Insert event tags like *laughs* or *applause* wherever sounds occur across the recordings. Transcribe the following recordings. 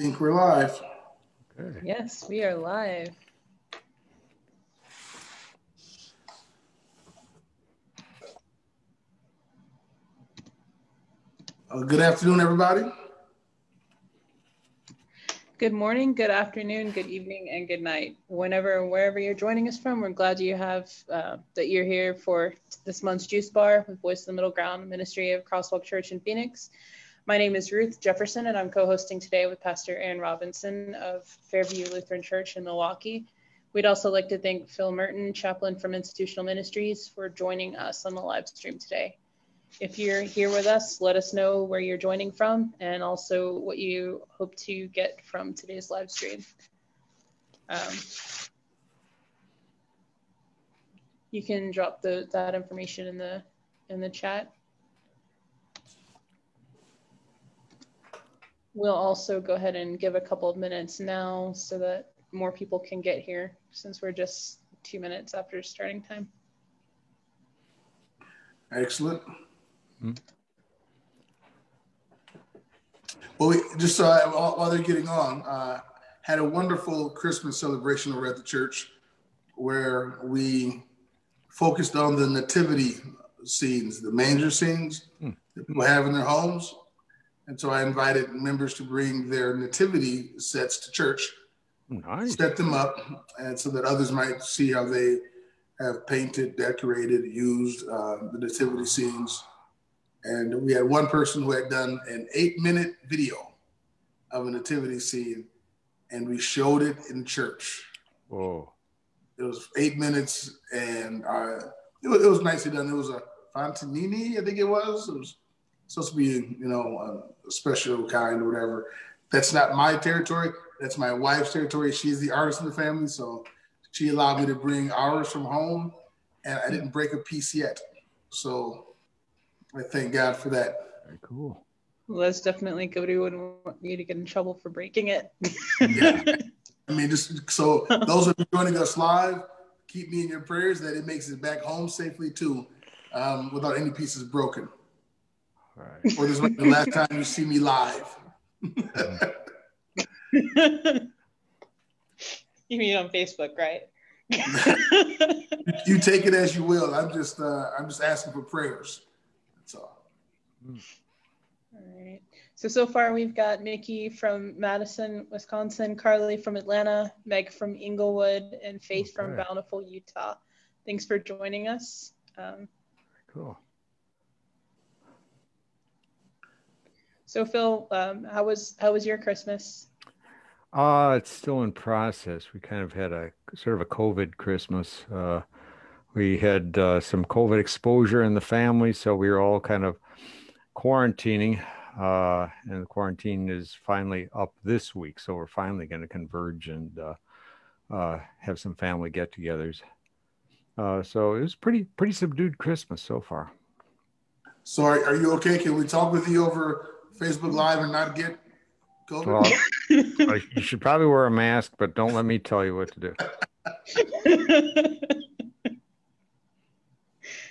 think we're live. Okay. Yes, we are live. Uh, good afternoon, everybody. Good morning, good afternoon, good evening, and good night. Whenever, wherever you're joining us from, we're glad you have uh, that you're here for this month's Juice Bar with Voice of the Middle Ground Ministry of Crosswalk Church in Phoenix. My name is Ruth Jefferson, and I'm co hosting today with Pastor Aaron Robinson of Fairview Lutheran Church in Milwaukee. We'd also like to thank Phil Merten, chaplain from Institutional Ministries, for joining us on the live stream today. If you're here with us, let us know where you're joining from and also what you hope to get from today's live stream. Um, you can drop the, that information in the in the chat. We'll also go ahead and give a couple of minutes now so that more people can get here since we're just two minutes after starting time. Excellent. Hmm. Well, we, just uh, while they're getting on, uh, had a wonderful Christmas celebration over at the church where we focused on the nativity scenes, the manger scenes hmm. that people have in their homes. And so I invited members to bring their nativity sets to church, nice. set them up, and so that others might see how they have painted, decorated, used uh, the nativity scenes. And we had one person who had done an eight minute video of a nativity scene, and we showed it in church. Whoa. It was eight minutes, and uh, it, was, it was nicely done. It was a Fontanini, I think it was. It was supposed to be, you know, a special kind or whatever. That's not my territory. That's my wife's territory. She's the artist in the family, so she allowed me to bring ours from home, and I didn't break a piece yet. So I thank God for that. Very cool. Well, that's definitely good. We wouldn't want you to get in trouble for breaking it. yeah. I mean, just so *laughs* those of you joining us live, keep me in your prayers that it makes it back home safely too, um, without any pieces broken. Right. Or this might be the last time you see me live. *laughs* you mean on Facebook, right? you take it as you will. I'm just uh, I'm just asking for prayers. That's all. All right. So so far we've got Mickey from Madison, Wisconsin, Carly from Atlanta, Meg from Inglewood, and Faith okay. from Bountiful, Utah. Thanks for joining us. Um, cool. So Phil, um, how was how was your Christmas? Uh, it's still in process. We kind of had a sort of a COVID Christmas. Uh, we had uh, some COVID exposure in the family, so we were all kind of quarantining. Uh, and the quarantine is finally up this week, so we're finally going to converge and uh, uh, have some family get-togethers. Uh, so it was pretty pretty subdued Christmas so far. So are, are you okay? Can we talk with you over Facebook Live and not get COVID? Well, *laughs* you should probably wear a mask, but don't let me tell you what to do.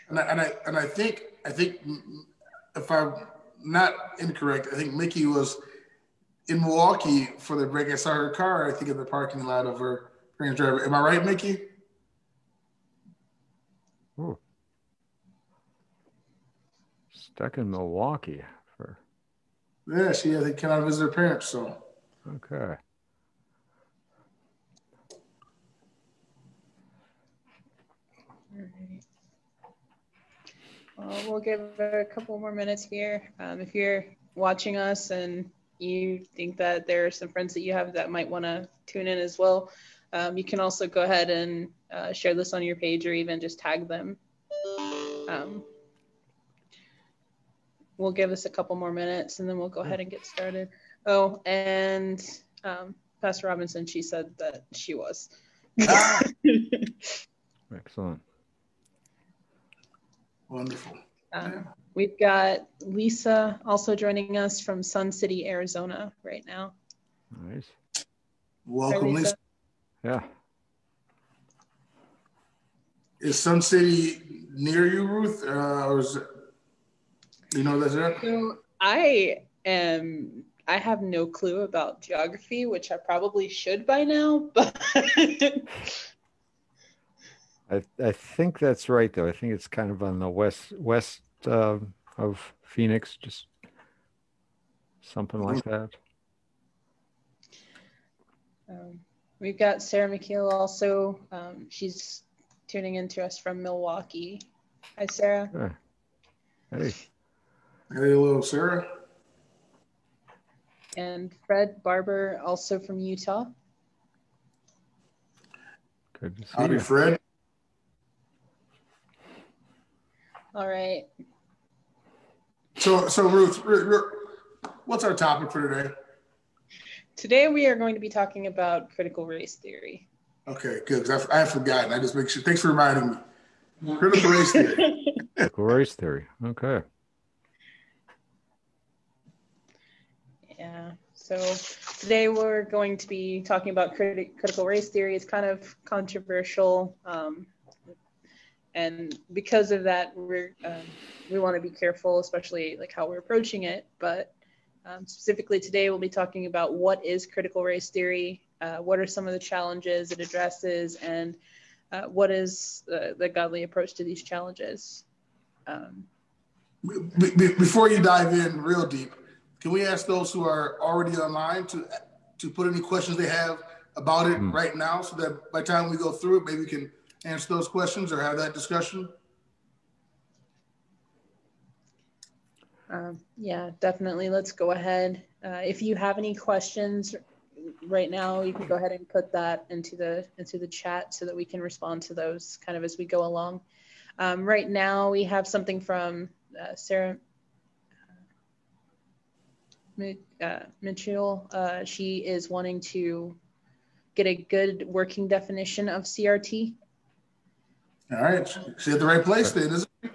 and I, and I and I think I think if I'm not incorrect, I think Mickey was in Milwaukee for the break. I saw her car, I think, in the parking lot of her parents' driver. Am I right, Mickey? Ooh. Stuck in Milwaukee. Yeah, she I think cannot visit her parents. So okay. Well, we'll give a couple more minutes here. Um, if you're watching us and you think that there are some friends that you have that might want to tune in as well, um, you can also go ahead and uh, share this on your page or even just tag them. Um, we'll give us a couple more minutes and then we'll go ahead and get started. Oh, and um, Pastor Robinson, she said that she was. *laughs* Excellent. Wonderful. Um, we've got Lisa also joining us from Sun City, Arizona right now. Nice. Welcome, Lisa. Lisa. Yeah. Is Sun City near you, Ruth, uh, or is it you know that's it. So I am. I have no clue about geography, which I probably should by now, *laughs* but I, I think that's right, though. I think it's kind of on the west west uh, of Phoenix, just something like that. Um, we've got Sarah McKeel also. Um, she's tuning in to us from Milwaukee. Hi, Sarah. Hey. Hey. Hello, Sarah. And Fred Barber, also from Utah. Good to see Howdy, you. Fred. All right. So, so Ruth, Ru- Ru- what's our topic for today? Today we are going to be talking about critical race theory. Okay, good. 'cause I, I have forgotten. I just make sure. Thanks for reminding me. Critical race theory. *laughs* Critical race theory. Okay. Yeah. So today we're going to be talking about criti- critical race theory. It's kind of controversial, um, and because of that, we're um, we want to be careful, especially like how we're approaching it. But um, specifically today, we'll be talking about what is critical race theory, uh, what are some of the challenges it addresses, and uh, what is the, the godly approach to these challenges. Um, Be- be- Before you dive in real deep, can we ask those who are already online to to put any questions they have about it Hmm. right now, so that by the time we go through it, maybe we can answer those questions or have that discussion? Um, yeah, definitely. Let's go ahead. Uh, if you have any questions right now, you can go ahead and put that into the into the chat so that we can respond to those kind of as we go along. Um, right now, we have something from uh, Sarah Mi- uh, Mitchell. Uh, she is wanting to get a good working definition of CRT. All right, she's at the right place then, isn't it?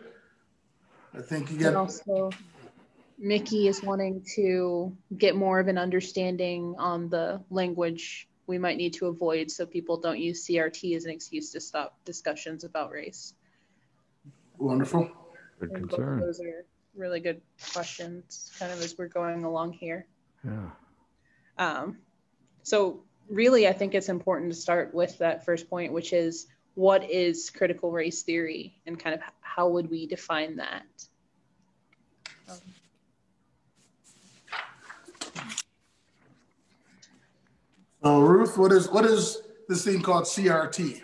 I think you And also, Mickey is wanting to get more of an understanding on the language we might need to avoid so people don't use CRT as an excuse to stop discussions about race. Wonderful. Good And both of concern. those are really good questions, kind of as we're going along here. Yeah. Um, so really, I think it's important to start with that first point, which is what is critical race theory and kind of how would we define that? Um, So Ruth, what is what is this thing called CRT?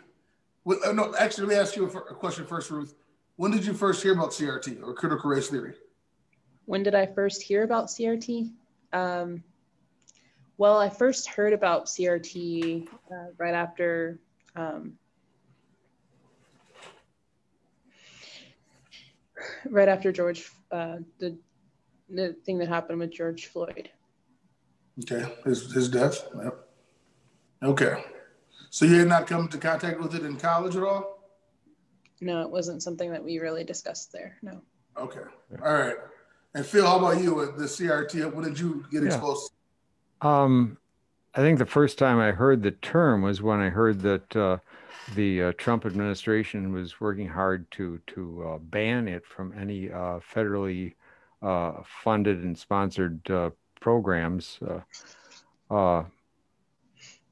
What, uh, no, actually, let me ask you a, a question first, Ruth. When did you first hear about CRT or critical race theory? when did I first hear about CRT? Um, well, I first heard about CRT uh, right after um, right after George uh, the the thing that happened with George Floyd. Okay, his his death. Yep. Okay, so you had not come into contact with it in college at all? No, it wasn't something that we really discussed there. No. Okay, all right. And Phil, how about you with the CRT? When did you get Yeah. exposed? Um, I think the first time I heard the term was when I heard that uh, the uh, Trump administration was working hard to to uh, ban it from any uh, federally uh, funded and sponsored uh, programs. Uh, uh,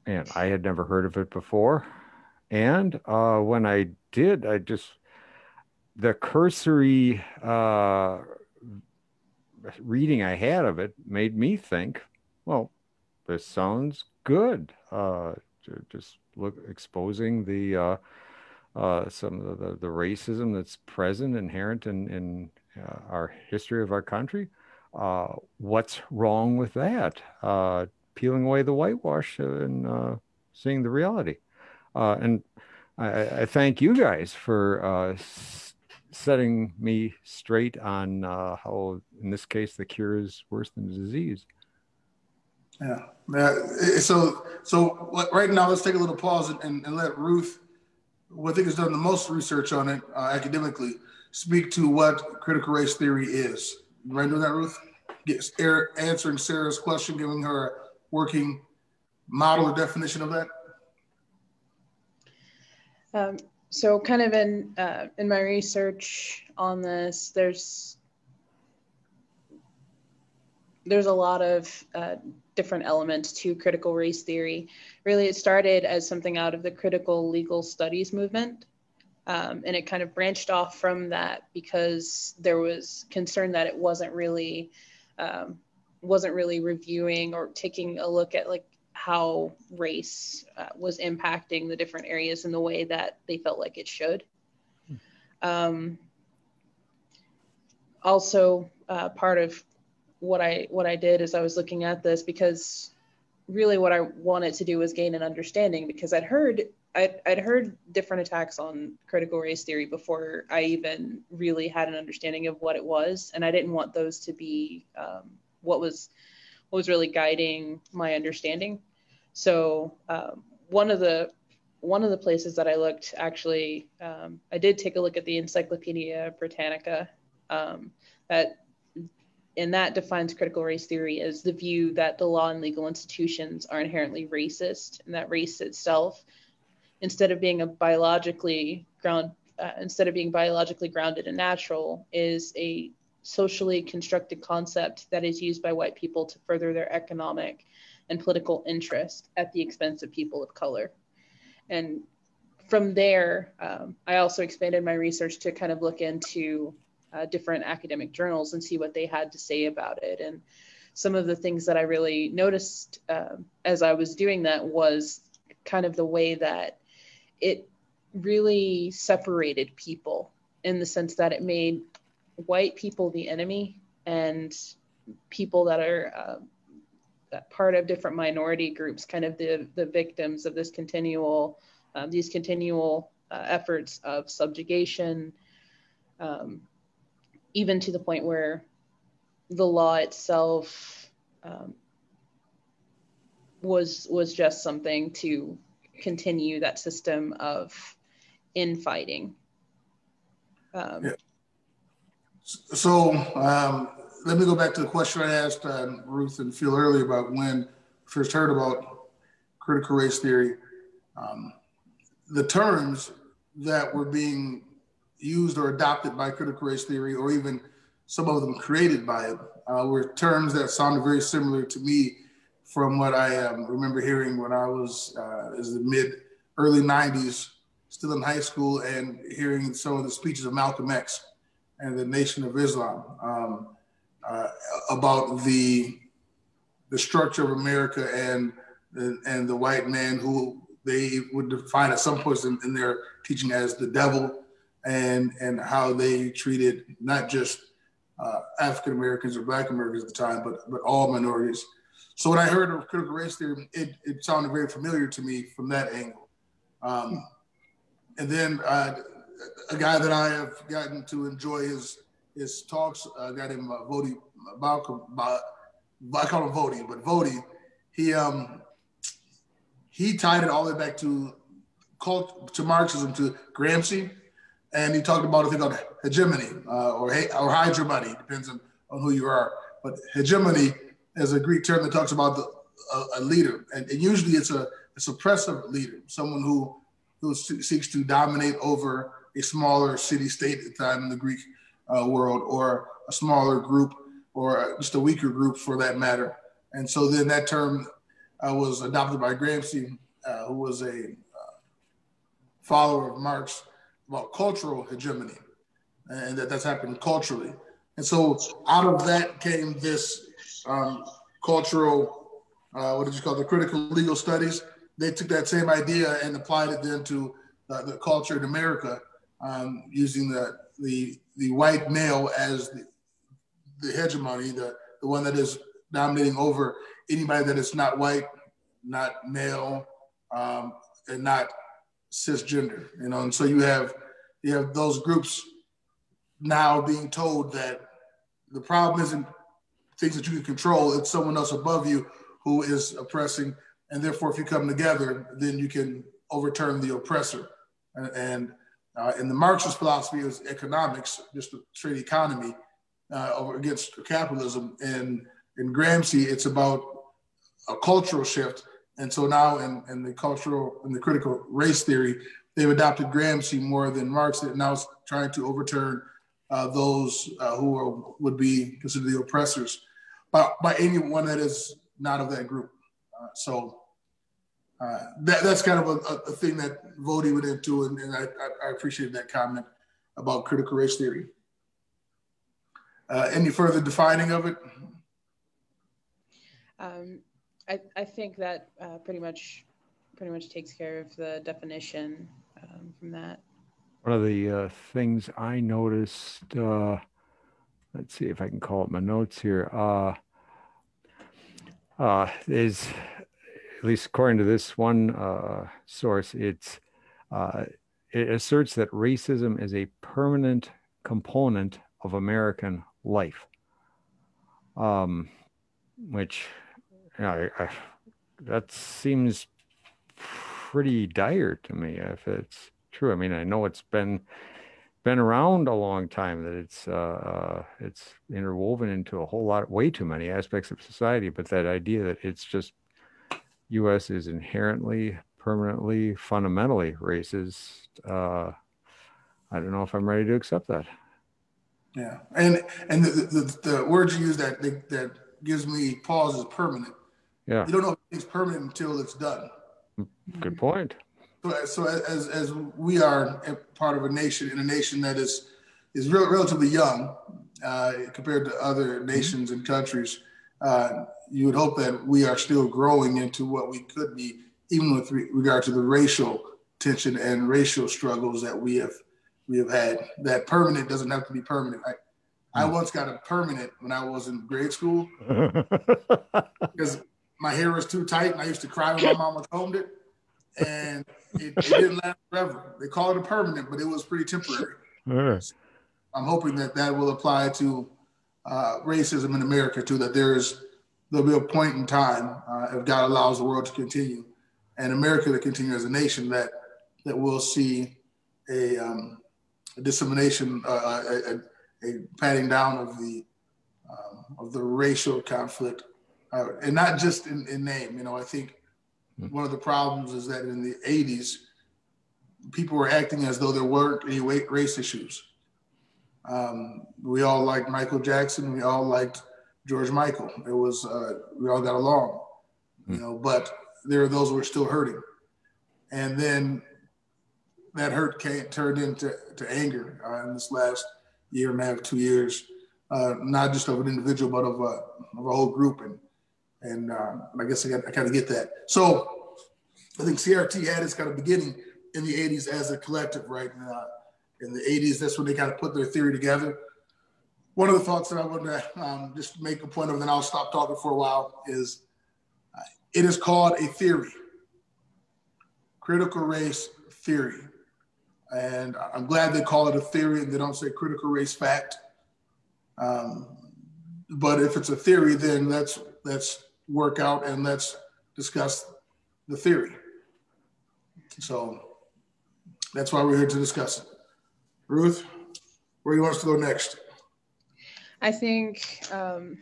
and I had never heard of it before. And uh, when I did, I just the cursory uh, reading I had of it made me think, well, this sounds good. Uh, just look exposing the uh, uh, some of the, the racism that's present inherent in in uh, our history of our country. What's wrong with that? Peeling away the whitewash and seeing the reality. Uh, and I, I thank you guys for uh, s- setting me straight on uh, how, in this case, the cure is worse than the disease. Yeah. So so right now, let's take a little pause and, and, let Ruth, who I think has done the most research on it uh, academically, speak to what critical race theory is. You mind doing that, Ruth? Er, answering Sarah's question, giving her a working model or definition of that. Um, so kind of in uh, in my research on this, there's there's a lot of uh, different elements to critical race theory. Really, it started as something out of the critical legal studies movement. Um, and it kind of branched off from that because there was concern that it wasn't really um, wasn't really reviewing or taking a look at like how race uh, was impacting the different areas in the way that they felt like it should. Um, also, uh, part of what I what I did is I was looking at this because really what I wanted to do was gain an understanding because I'd heard I'd, I'd heard different attacks on critical race theory before I even really had an understanding of what it was, and I didn't want those to be um, what was what was really guiding my understanding. So um, one of the one of the places that I looked actually, um, I did take a look at the Encyclopedia Britannica um, that and that defines critical race theory as the view that the law and legal institutions are inherently racist and that race itself instead of being a biologically ground uh, instead of being biologically grounded and natural is a socially constructed concept that is used by white people to further their economic and political interest at the expense of people of color and from there um, i also expanded my research to kind of look into uh, different academic journals and see what they had to say about it. And some of the things that I really noticed uh, as I was doing that was kind of the way that it really separated people in the sense that it made white people the enemy and people that are uh, part of different minority groups kind of the the victims of this continual um, these continual uh, efforts of subjugation um, even to the point where the law itself um, was was just something to continue that system of infighting. Um, yeah. So um, let me go back to the question I asked uh, Ruth and Phil earlier about when first heard about critical race theory. Um, the terms that were being used or adopted by critical race theory, or even some of them created by it, uh, were terms that sounded very similar to me from what I um, remember hearing when I was uh, as the mid early 90s, still in high school, and hearing some of the speeches of Malcolm X and the Nation of Islam um, uh, about the the structure of America and and the white man who they would define at some point in, in their teaching as the devil and and how they treated not just uh, African Americans or Black Americans at the time, but but all minorities. So when I heard of critical race theory, it, it sounded very familiar to me from that angle. Um, and then uh, a guy that I have gotten to enjoy his his talks, uh, got him uh, Baucham, I call him Voddie, but Voddie, he um, he tied it all the way back to cult to Marxism to Gramsci and he talked about a thing called hegemony uh, or or hegemony, depends on, on who you are. But hegemony is a Greek term that talks about the, a, a, leader, and, and, usually it's a, a suppressive leader, someone who who seeks to dominate over a smaller city-state at the time in the Greek uh, world, or a smaller group, or just a weaker group for that matter. And so then that term uh, was adopted by Gramsci, uh, who was a uh, follower of Marx about cultural hegemony and that that's happened culturally. And so out of that came this um, cultural, uh, what did you call it, the critical legal studies. They took that same idea and applied it then to uh, the culture in America um, using the, the, the white male as the, the hegemony, the, the one that is dominating over anybody that is not white, not male, um, and not cisgender, you know, and so you have you have those groups now being told that the problem isn't things that you can control, it's someone else above you who is oppressing, and therefore, if you come together, then you can overturn the oppressor. And, and uh, in the Marxist philosophy is economics, just the trade economy uh, against capitalism. And in Gramsci, it's about a cultural shift and so now in, in the cultural, in the critical race theory, they've adopted Gramsci more than Marx, and now it's trying to overturn uh, those uh, who are, would be considered the oppressors. by, by anyone that is not of that group. Uh, so uh, that, that's kind of a, a, thing that Voddie went into, and, and I, I, appreciate that comment about critical race theory. Uh, any further defining of it? Um, I, I think that uh, pretty much pretty much takes care of the definition um, from that. One of the uh, things I noticed, uh, let's see if I can call it my notes here, uh, uh, is at least according to this one uh, source, it's uh, it asserts that racism is a permanent component of American life, um, which you know, I, I, that seems pretty dire to me if it's true. I mean, I know it's been been around a long time that it's uh, uh it's interwoven into a whole lot way too many aspects of society but that idea that it's just us is inherently permanently fundamentally racist uh i don't know if i'm ready to accept that. Yeah and and the the, the words you use that that gives me pause is permanent. Yeah. You don't know if it's permanent until it's done. Good point. So, so as as we are part of a nation in a nation that is is re- relatively young uh, compared to other mm-hmm. nations and countries, uh, you would hope that we are still growing into what we could be, even with re- regard to the racial tension and racial struggles that we have we have had. That permanent doesn't have to be permanent. I, I mm. once got a permanent when I was in grade school *laughs* because my hair was too tight and I used to cry when my mama combed it and it, it, didn't last forever. They call it a permanent, but it was pretty temporary. So I'm hoping that that will apply to uh, racism in America too. That there's there'll be a point in time uh, if God allows the world to continue and America to continue as a nation that that we'll see a, um, a dissemination, uh, a, a, a, patting down of the um, of the racial conflict, uh, and not just in, in name. You know, I think Mm-hmm. One of the problems is that in the 80s, people were acting as though there weren't any race issues. Um, we all liked Michael Jackson. We all liked George Michael. It was uh, we all got along, you mm-hmm. know. But there are those who are still hurting, and then that hurt came, turned into to anger uh, in this last year and a half, two years, uh, not just of an individual, but of a, of a whole group. And and uh, I guess I, I kind of get that. So I think CRT had its kind of beginning in the 80s as a collective, right? Uh, in the 80s, that's when they kind of put their theory together. One of the thoughts that I want to um, just make a point of, and then I'll stop talking for a while, is uh, it is called a theory, critical race theory. And I'm glad they call it a theory and they don't say critical race fact. Um, but if it's a theory, then let's, let's work out and let's discuss the theory. So that's why we're here to discuss it. Ruth, where do you want us to go next? I think um,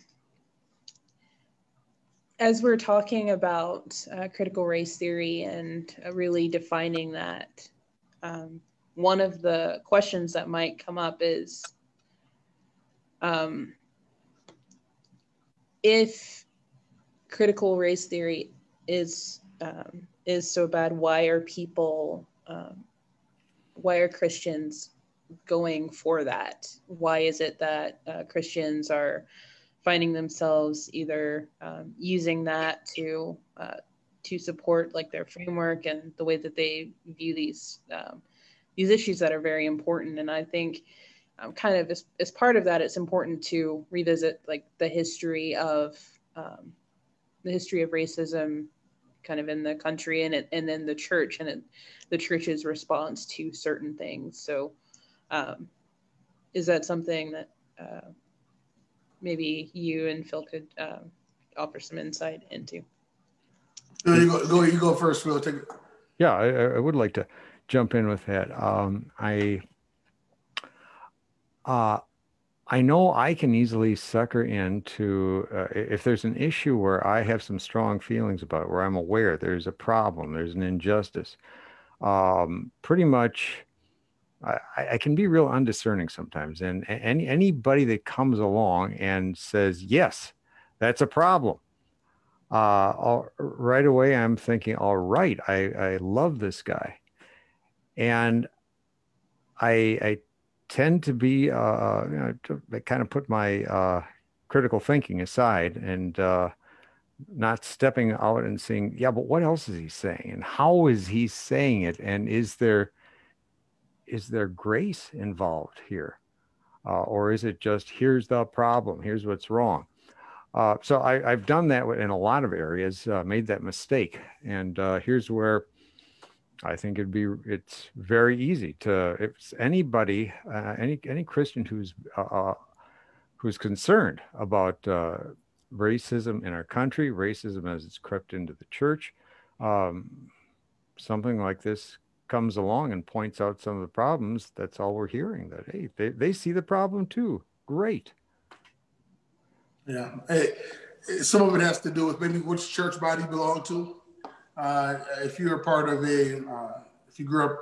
as we're talking about uh, critical race theory and uh, really defining that, um, one of the questions that might come up is um, if critical race theory is um, is so bad, why are people, um, why are Christians going for that? Why is it that uh, Christians are finding themselves either um, using that to uh, to support like their framework and the way that they view these um, these issues that are very important? And I think. Um, kind of as, as part of that, it's important to revisit like the history of um, the history of racism kind of in the country and it, and then the church and it, the church's response to certain things. So, um, is that something that uh, maybe you and Phil could um, offer some insight into? You go, go, you go first, Phil. Take it. Yeah, I, I, would like to jump in with that. Um, I uh, I know I can easily sucker into uh, if there's an issue where I have some strong feelings about, where I'm aware there's a problem, there's an injustice. Um, pretty much, I, I, can be real undiscerning sometimes, and any anybody that comes along and says, "Yes, That's a problem. Uh, all, right away, I'm thinking, all right, I, I love this guy. And I, I tend to be, uh, you know, to kind of put my uh, critical thinking aside and uh, not stepping out and saying, yeah, but what else is he saying? And how is he saying it? And is there, is there grace involved here? Uh, or is it just here's the problem, here's what's wrong? Uh, so I, have done that in a lot of areas, uh, made that mistake, and uh, here's where I think it'd be it's very easy to if anybody uh, any any Christian who's uh, who's concerned about racism in our country, racism as it's crept into the church, um, something like this comes along and points out some of the problems, that's all we're hearing. That hey, they, they see the problem too. Great. Yeah. Hey, some of it has to do with maybe which church body you belong to. Uh, if you're a part of a, uh, if you grew up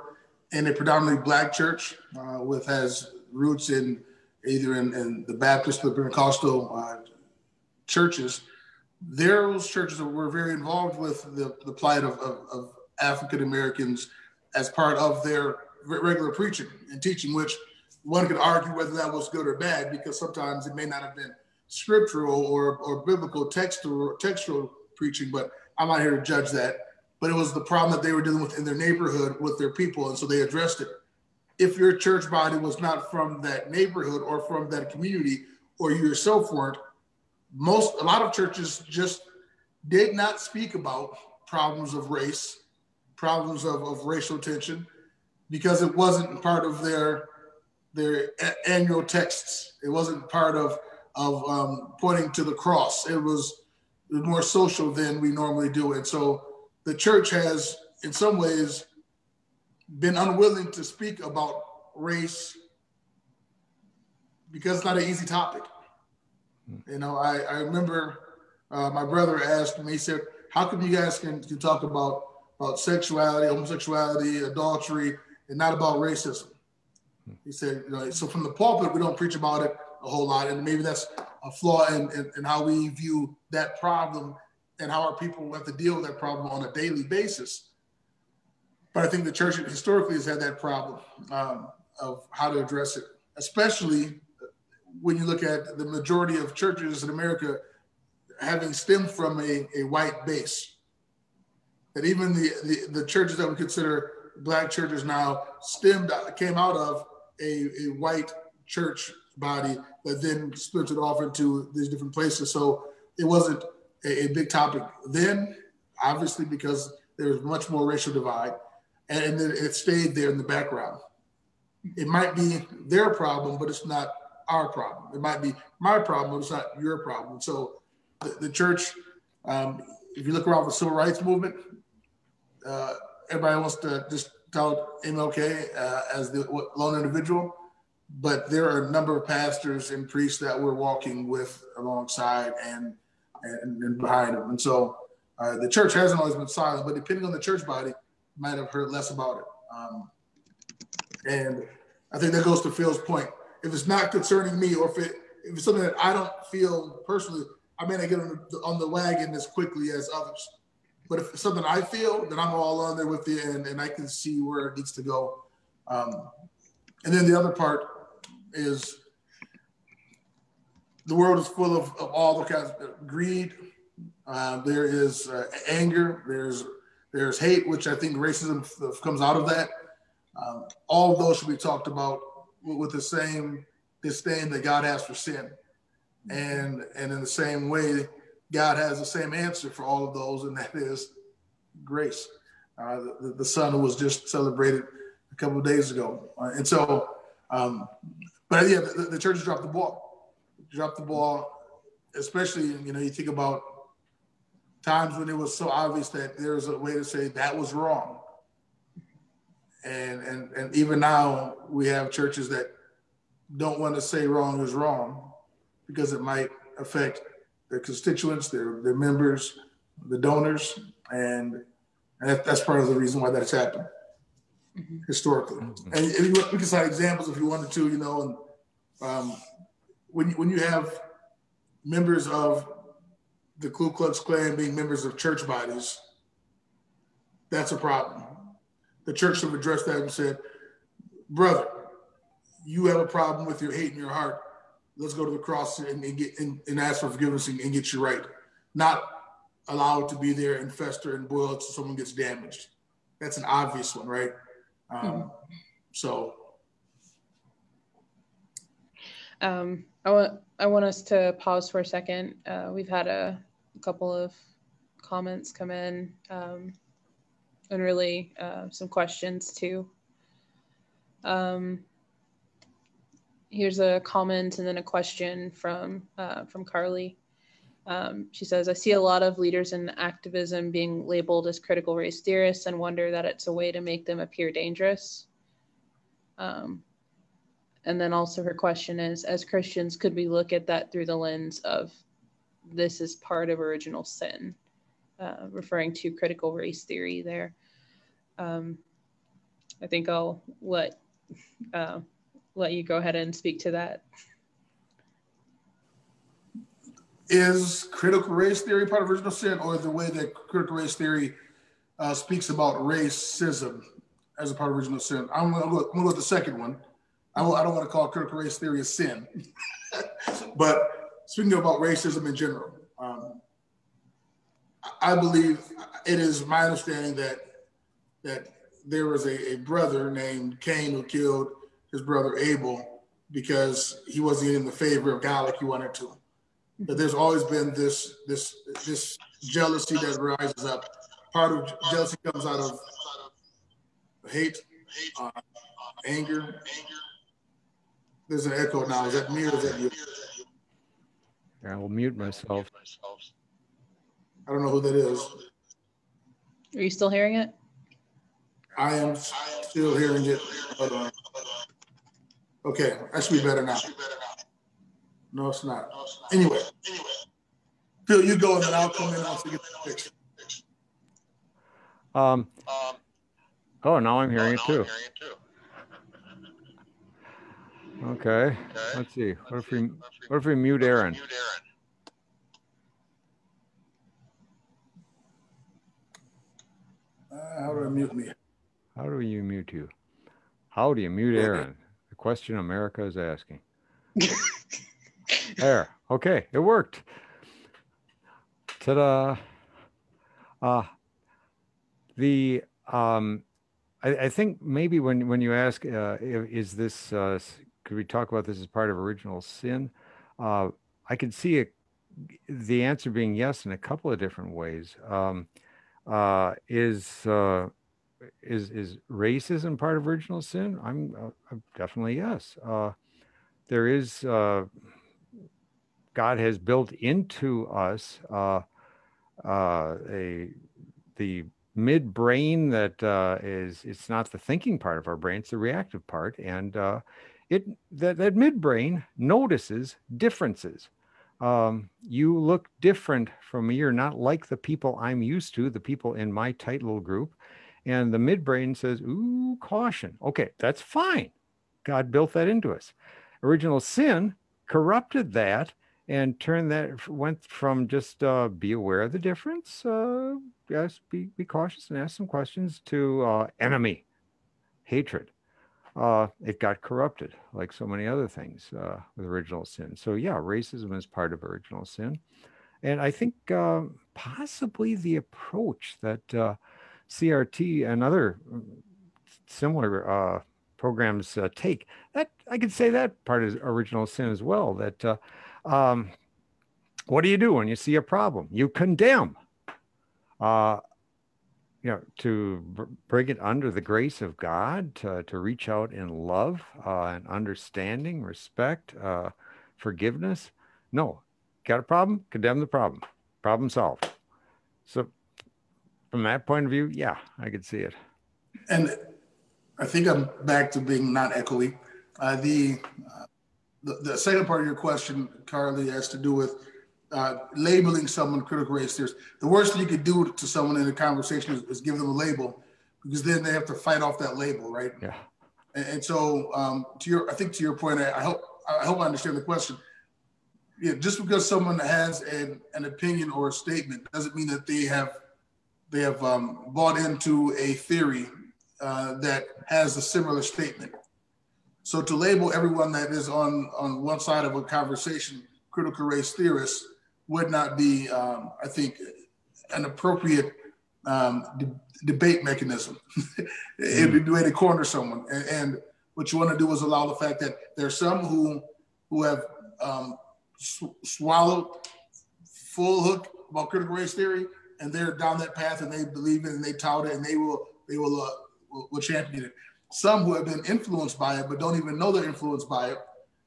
in a predominantly black church uh, with has roots in either in, in the Baptist or the Pentecostal uh, churches, those churches were very involved with the, the plight of, of, of African Americans as part of their regular preaching and teaching, which one could argue whether that was good or bad because sometimes it may not have been scriptural or, or biblical textual textual preaching, but I'm not here to judge that. But it was the problem that they were dealing with in their neighborhood with their people, and so they addressed it. If your church body was not from that neighborhood or from that community, or you yourself weren't, most a lot of churches just did not speak about problems of race problems of, of racial tension because it wasn't part of their their a- annual texts. It wasn't part of of um, pointing to the cross. It was more social than we normally do. it. so the church has, in some ways, been unwilling to speak about race because it's not an easy topic. You know, I, I remember uh, my brother asked me, he said, How come you guys can, can talk about about sexuality, homosexuality, adultery, and not about racism. He said, you know, so from the pulpit, we don't preach about it a whole lot. And maybe that's a flaw in, in, in how we view that problem and how our people have to deal with that problem on a daily basis. But I think the church historically has had that problem um, of how to address it, especially when you look at the majority of churches in America having stemmed from a, a white base that even the, the, the churches that we consider black churches now stemmed came out of a, a white church body that then splintered off into these different places. So it wasn't a, a big topic then, obviously because there was much more racial divide, and, and then it stayed there in the background. It might be their problem, but it's not our problem. It might be my problem, but it's not your problem. So the, the church, um, if you look around the civil rights movement, uh, everybody wants to just tout MLK uh, as the lone individual, but there are a number of pastors and priests that we're walking with alongside and and, and behind them. And so uh, the church hasn't always been silent, but depending on the church body, might have heard less about it. Um, and I think that goes to Phil's point. If it's not concerning me, or if it if it's something that I don't feel personally, I may not get on the, on the wagon as quickly as others. But if something I feel, then I'm all on there with you and, and I can see where it needs to go. Um, and then the other part is the world is full of, of all the kinds of greed. Uh, there is uh, anger. There's there's hate, which I think racism comes out of that. Um, all of those should be talked about with the same disdain that God has for sin, and and in the same way God has the same answer for all of those, and that is grace. Uh, the, the, son was just celebrated a couple of days ago. Uh, and so, um, but yeah, the, the church dropped the ball. Dropped the ball, especially, you know, you think about times when it was so obvious that there's a way to say that was wrong. And, and, and even now, we have churches that don't want to say wrong is wrong because it might affect their constituents, their their members, the donors, and, and that, that's part of the reason why that's happened mm-hmm. historically. Mm-hmm. And if you, we can cite examples if you wanted to, you know, and um, when when you have members of the Ku Klux Klan being members of church bodies, that's a problem. The church should have addressed that and said, brother, you have a problem with your hate in your heart. Let's go to the cross and, and get and, and, ask for forgiveness and, and, get you right. Not allow it to be there and fester and boil until someone gets damaged. That's an obvious one, right? Um, mm-hmm. So. Um, I want I want us to pause for a second. Uh, we've had a, a, couple of comments come in, um, and really uh, some questions too. Um, here's a comment and then a question from uh, from Carly. Um, she says, I see a lot of leaders in activism being labeled as critical race theorists and wonder that it's a way to make them appear dangerous. Um, and then also her question is, as Christians, could we look at that through the lens of this is part of original sin, uh, referring to critical race theory there. Um, I think I'll let uh, let you go ahead and speak to that. Is critical race theory part of original sin, or the way that critical race theory uh, speaks about racism as a part of original sin? I'm to go, I'm with the second one. I, I don't want to call critical race theory a sin, *laughs* but speaking about racism in general, um, I believe it is my understanding that that there was a, a brother named Cain who killed his brother Abel because he wasn't in the favor of God like he wanted to. But there's always been this this this jealousy that rises up. Part of jealousy comes out of hate, uh, anger. There's an echo now. Is that me or is that you? I will mute myself. I don't know who that is. Are you still hearing it? I am still hearing it. Hold on. Okay, that should be better now. No, it's not. Anyway, Phil, you go and then I'll come in once we get the picture. Um, oh, now I'm hearing it too. Okay, let's see. What if we what if we mute Aaron? Uh, how do I mute me? How do you mute you? How do you mute Aaron? Question America is asking. *laughs* there. Okay, it worked. Ta-da. Uh, the um, I, I, think maybe when when you ask, uh, is this uh, could we talk about this as part of original sin? Uh, I could see it, the answer being yes in a couple of different ways. Um, uh, is uh, is is racism part of original sin? I'm, uh, definitely yes. Uh, there is uh, God has built into us uh, uh, a the midbrain that uh, is it's not the thinking part of our brain; it's the reactive part, and it that that midbrain notices differences. Um, you look different from me. You're not like the people I'm used to, the people in my tight little group and the midbrain says, ooh, caution. Okay, that's fine. God built that into us. Original sin corrupted that and turned that, went from just uh, be aware of the difference, uh, yes, be, be cautious and ask some questions, to uh, enemy, hatred. Uh, it got corrupted like so many other things uh, with original sin. So, yeah, racism is part of original sin. And I think uh, possibly the approach that uh, CRT and other mm, similar uh, programs uh, take. That I could say that part is original sin as well. That uh, um, what do you do when you see a problem? You condemn. Uh, you know, to bring it under the grace of God, to, to reach out in love uh, and understanding, respect, uh, forgiveness. No, got a problem? Condemn the problem. Problem solved. So from that point of view, yeah, I could see it. And I think I'm back to being not echoey. Uh, the, uh, the, the second part of your question, Carly, has to do with uh, labeling someone critical race theorist. The worst thing you could do to someone in a conversation is, is, give them a label, because then they have to fight off that label, right? Yeah. And, and so, um, to your, I think to your point, I, I hope I hope I understand the question. yeah, just because someone has an, an opinion or a statement doesn't mean that they have they have um, bought into a theory uh, that has a similar statement. So to label everyone that is on on one side of a conversation critical race theorists would not be, um, I think, an appropriate um, de- debate mechanism. *laughs* It'd be the way to corner someone. And, and, what you want to do is allow the fact that there are some who who have um, sw- swallowed full hook about critical race theory, and they're down that path, and they believe it, and they tout it, and they will they will uh, will, will champion it. Some who have been influenced by it, but don't even know they're influenced by it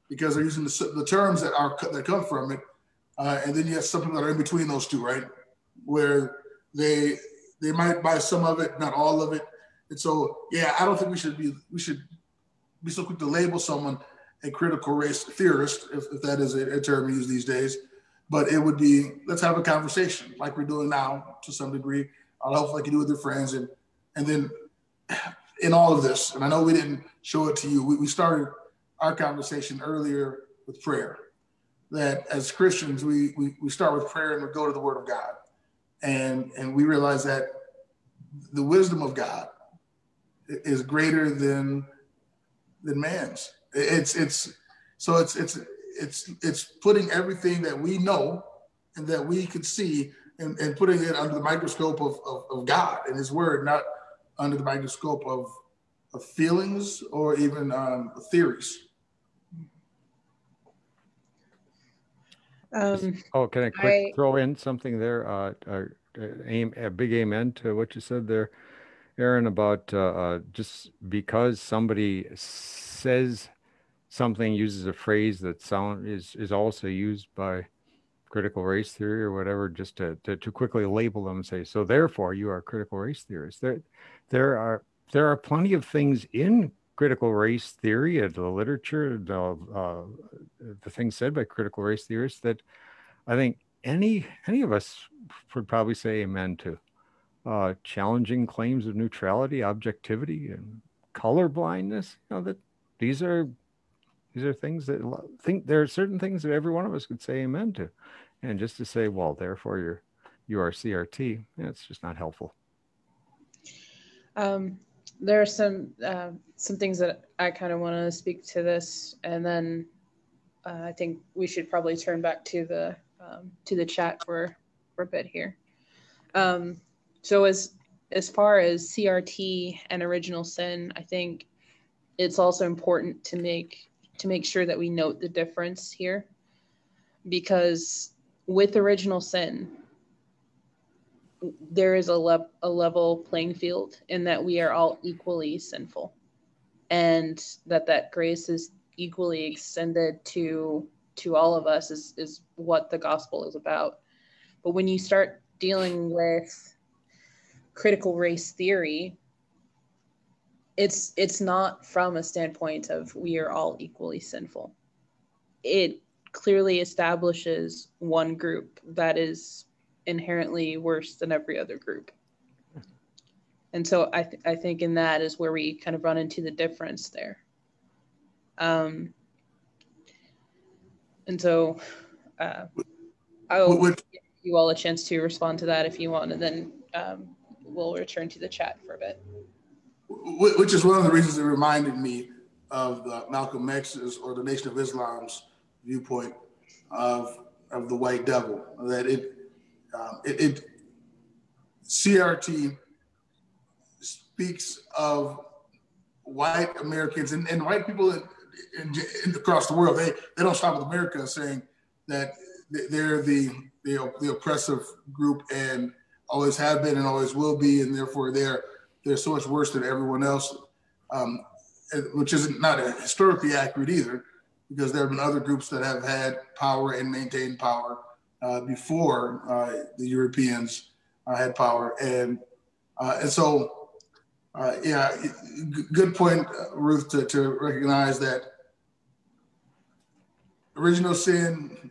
because they're using the, the terms that are that come from it. Uh, and then you have some people that are in between those two, right? Where they they might buy some of it, not all of it. And so, yeah, I don't think we should be we should be so quick to label someone a critical race theorist, if, if that is a, a term used these days. But it would be let's have a conversation like we're doing now to some degree. I'll help like you do with your friends, and and then *sighs* in all of this, and I know we didn't show it to you. We, we started our conversation earlier with prayer. That as Christians, we, we, we start with prayer and we go to the Word of God. And, and we realize that the wisdom of God is greater than, than man's. It's, it's, so it's, it's, it's, it's putting everything that we know and that we can see and, and putting it under the microscope of, of, of God and His Word, not under the microscope of, of feelings or even um, theories. Um, oh, can I quick I, throw in something there? Uh, uh, aim a big amen to what you said there, Aaron, about uh, uh, just because somebody says something uses a phrase that sound is is also used by critical race theory or whatever, just to, to, to quickly label them and say, so therefore you are critical race theorist. There there are there are plenty of things in critical race theory and the literature, the, uh, the things said by critical race theorists that I think any any of us would probably say amen to. Uh, challenging claims of neutrality, objectivity, and color blindness. You know that these are these are things that think there are certain things that every one of us could say amen to, and just to say, well, therefore you're you are CRT, it's just not helpful. Um, there are some uh, some things that I kind of want to speak to this, and then uh, I think we should probably turn back to the um, to the chat for for a bit here. Um, so as as far as CRT and original sin, I think it's also important to make to make sure that we note the difference here, because with original sin, there is a, le- a level playing field in that we are all equally sinful. And that that grace is equally extended to to all of us is is what the gospel is about. But when you start dealing with critical race theory it's it's not from a standpoint of we are all equally sinful it clearly establishes one group that is inherently worse than every other group. And so I, th- I think in that is where we kind of run into the difference there. Um, and so uh, I'll give you all a chance to respond to that if you want, and then um, we'll return to the chat for a bit. Which is one of the reasons it reminded me of the Malcolm X's or the Nation of Islam's viewpoint of of the white devil. That it um, it, it, CRT speaks of white Americans and, and white people in, in, in, across the world. They they don't stop with America saying that they're the, the the oppressive group and always have been and always will be, and therefore they're they're so much worse than everyone else, um, which is not historically accurate either, because there have been other groups that have had power and maintained power uh, before uh, the Europeans uh, had power, and uh, and so uh, yeah, good point, Ruth, to, to recognize that original sin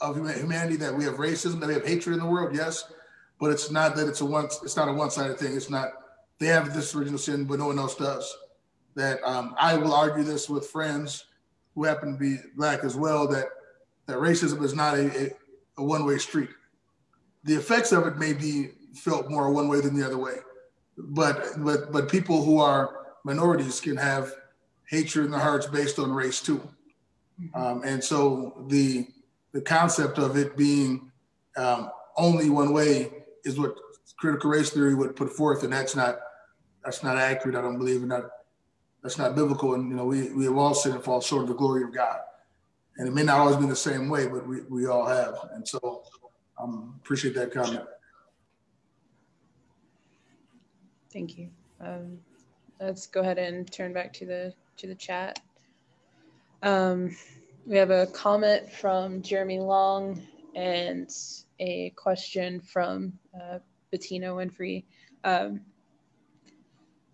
of humanity that we have racism, that we have hatred in the world, yes, but it's not that it's a one it's not a one-sided thing. It's not they have this original sin, but no one else does. That um, I will argue this with friends who happen to be black as well. That that racism is not a, a, a one way street. The effects of it may be felt more one way than the other way, but but but people who are minorities can have hatred in their hearts based on race too. Mm-hmm. Um, and so the the concept of it being um, only one way is what critical race theory would put forth, and that's not that's not accurate. I don't believe in that. That's not biblical. And you know, we we have all sinned and fall short of the glory of God. And it may not always be the same way, but we, we all have. And so um appreciate that comment. Thank you. Um, let's go ahead and turn back to the to the chat. Um, we have a comment from Jeremy Long and a question from uh, Bettina Winfrey. Um,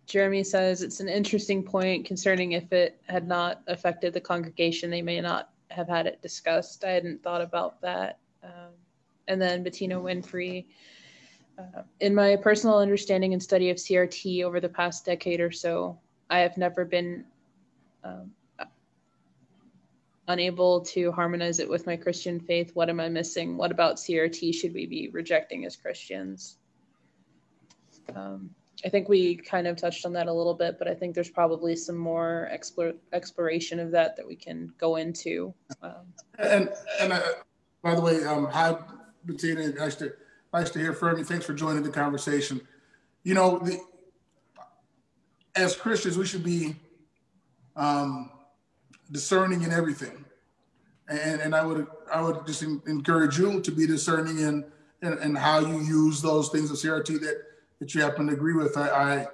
Jeremy says it's an interesting point concerning if it had not affected the congregation, they may not have had it discussed. I hadn't thought about that. Um, and then Bettina Winfrey. Uh, in my personal understanding and study of CRT over the past decade or so, I have never been um, unable to harmonize it with my Christian faith. What am I missing? What about CRT should we be rejecting as Christians? Um, I think we kind of touched on that a little bit, but I think there's probably some more explore, exploration of that that we can go into. Um, and and uh, by the way, um, hi Bettina, nice to nice to hear from you. Thanks for joining the conversation. You know, the, as Christians, we should be um, discerning in everything. And, and I would I would just encourage you to be discerning in, in, in how you use those things of CRT that, that you happen to agree with. I,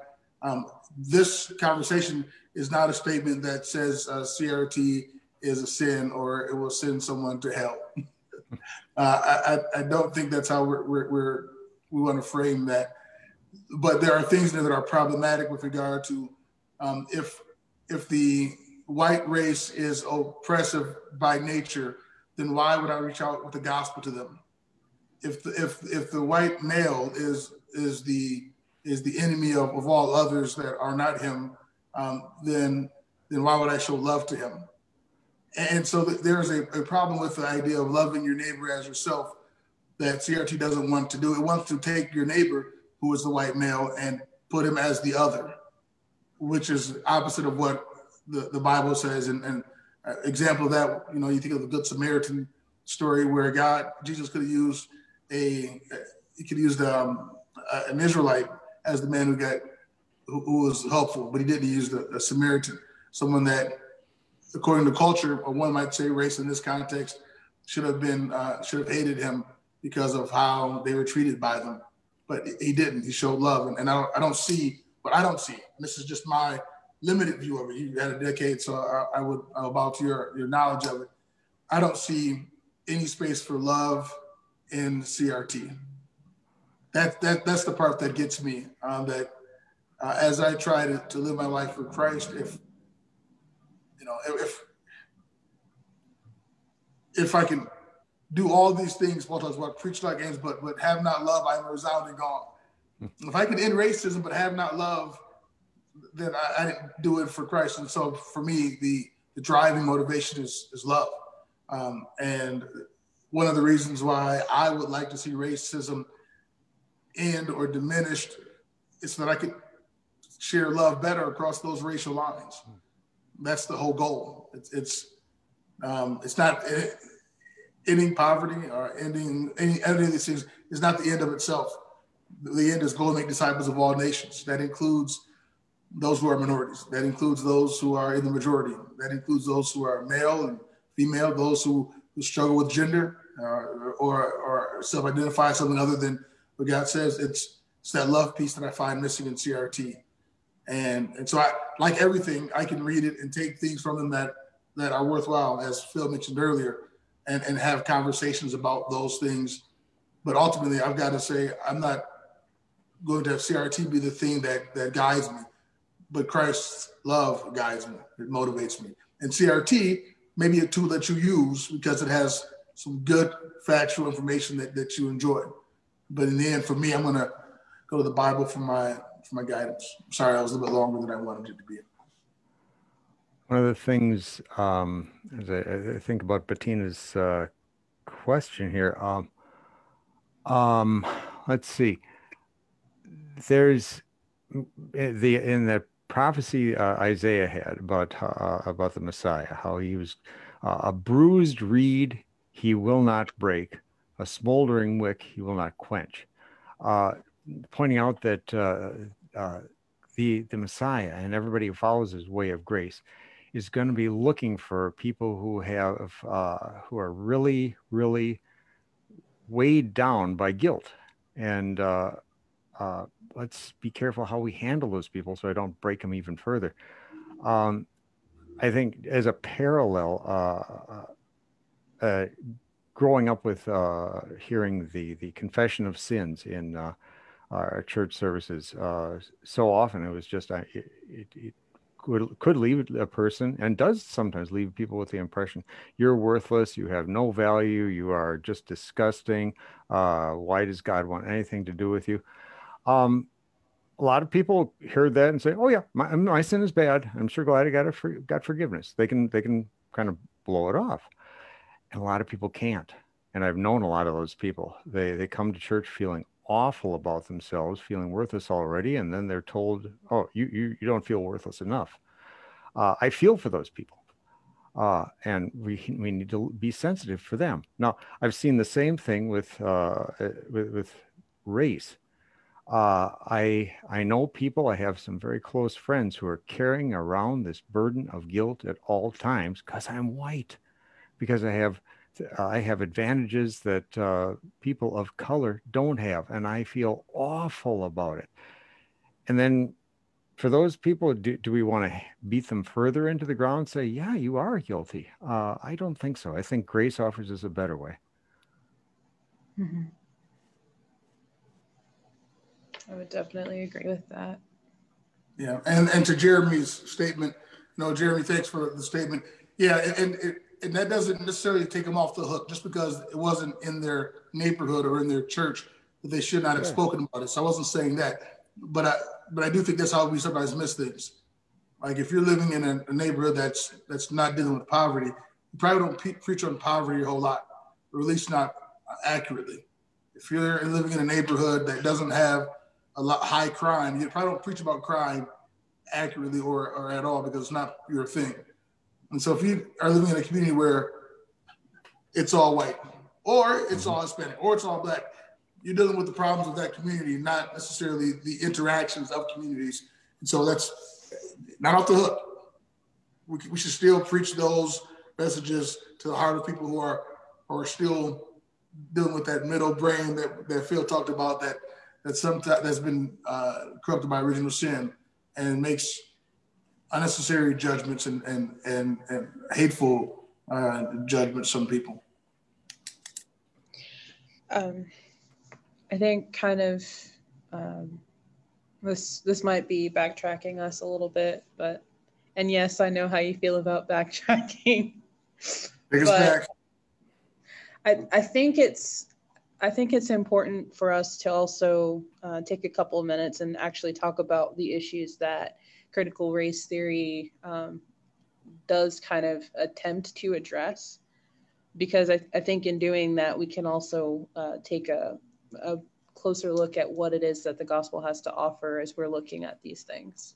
I um, this conversation is not a statement that says uh, CRT is a sin or it will send someone to hell. *laughs* uh, I, I don't think that's how we're, we're, we're we want to frame that. But there are things that are problematic with regard to um, if if the white race is oppressive by nature, then why would I reach out with the gospel to them? If the, if if the white male is is the is the enemy of, of all others that are not him, um, then then why would I show love to him? And so there's a, a problem with the idea of loving your neighbor as yourself that CRT doesn't want to do. It wants to take your neighbor, who is the white male, and put him as the other, which is opposite of what the, the Bible says. And, and uh, example of that, you know, you think of the Good Samaritan story where God, Jesus could have used a, he could have used um, an Israelite as the man who got, who, who was helpful, but he didn't use the, Samaritan, someone that, according to culture, or one might say race in this context, should have been, uh, should have hated him because of how they were treated by them. But he didn't. He showed love. And, and I, don't, I don't see what I don't see. And this is just my limited view of it. You had a decade, so I, I would about your your knowledge of it. I don't see any space for love in CRT. That that that's the part that gets me. Um, that uh, as I try to, to live my life for Christ, if you know if if I can do all these things, Paul talks about preach like ends, but but have not love, I am resounding gone. If I can end racism but have not love, then I, I, didn't do it for Christ. And so for me, the, the driving motivation is, is love. Um, and one of the reasons why I would like to see racism end or diminished is so that I could share love better across those racial lines. That's the whole goal. It's it's um, it's not ending poverty or ending any, any of these things is not the end of itself. The end is go and make disciples of all nations. That includes those who are minorities. That includes those who are in the majority. That includes those who are male and female, those who, who struggle with gender uh, or, or self-identify something other than what God says. It's, it's that love piece that I find missing in CRT. And, and so I, like everything, I can read it and take things from them that, that are worthwhile, as Phil mentioned earlier, and, and have conversations about those things. But ultimately, I've got to say, I'm not going to have CRT be the thing that, that guides me but Christ's love guides me. It motivates me. And CRT may be a tool that you use because it has some good factual information that, that you enjoy. But in the end, for me, I'm gonna go to the Bible for my for my guidance. sorry, I was a little bit longer than I wanted it to be. One of the things, um, as I, I, think about Bettina's uh, question here, um, um, let's see. There's the in the prophecy uh, Isaiah had about uh, about the Messiah, how he was uh, a bruised reed he will not break, a smoldering wick he will not quench, uh, pointing out that uh, uh, the the Messiah and everybody who follows his way of grace is going to be looking for people who have who are really really weighed down by guilt and uh, let's be careful how we handle those people so I don't break them even further. Um, I think as a parallel, uh, uh, uh growing up with uh, hearing the the confession of sins in uh, our church services, so often it was just it, it, it could, could leave a person and does sometimes leave people with the impression you're worthless, you have no value, you are just disgusting. why does God want anything to do with you? Um, a lot of people hear that and say, "Oh yeah, my, my sin is bad. I'm sure glad I got it got forgiveness." They can they can kind of blow it off, and a lot of people can't. And I've known a lot of those people. They they come to church feeling awful about themselves, feeling worthless already, and then they're told, "Oh, you you, you don't feel worthless enough." Uh, I feel for those people. Uh, and we we need to be sensitive for them. Now, I've seen the same thing with uh, with, with race uh, I I know people. I have some very close friends who are carrying around this burden of guilt at all times because I'm white, because I have I have advantages that uh, people of color don't have, and I feel awful about it. And then, for those people, do, do we want to beat them further into the ground? Say, yeah, you are guilty. Uh, I don't think so. I think grace offers us a better way. Mm-hmm. I would definitely agree with that. Yeah, and and to Jeremy's statement, no, Jeremy, thanks for the statement. Yeah, and and, and that doesn't necessarily take them off the hook just because it wasn't in their neighborhood or in their church that they should not have spoken about it. So I wasn't saying that, but I but I do think that's how we sometimes miss things. Like if you're living in a, a neighborhood that's that's not dealing with poverty, you probably don't pe- preach on poverty a whole lot, or at least not accurately. If you're living in a neighborhood that doesn't have a lot high crime. You probably don't preach about crime accurately or, or at all because it's not your thing. And so if you are living in a community where it's all white or it's mm-hmm. all Hispanic or it's all black, you're dealing with the problems of that community, not necessarily the interactions of communities. And so that's not off the hook. We, we should still preach those messages to the heart of people who are, who are still dealing with that middle brain that, that Phil talked about that that sometimes that's been uh, corrupted by original sin and makes unnecessary judgments and and and, and hateful uh, judgments some people. Um, I think kind of um, this this might be backtracking us a little bit, but and yes, I know how you feel about *laughs* backtracking. Us back. I, I think it's I think it's important for us to also uh, take a couple of minutes and actually talk about the issues that critical race theory um, does kind of attempt to address. Because I, I think in doing that, we can also uh, take a, a closer look at what it is that the gospel has to offer as we're looking at these things.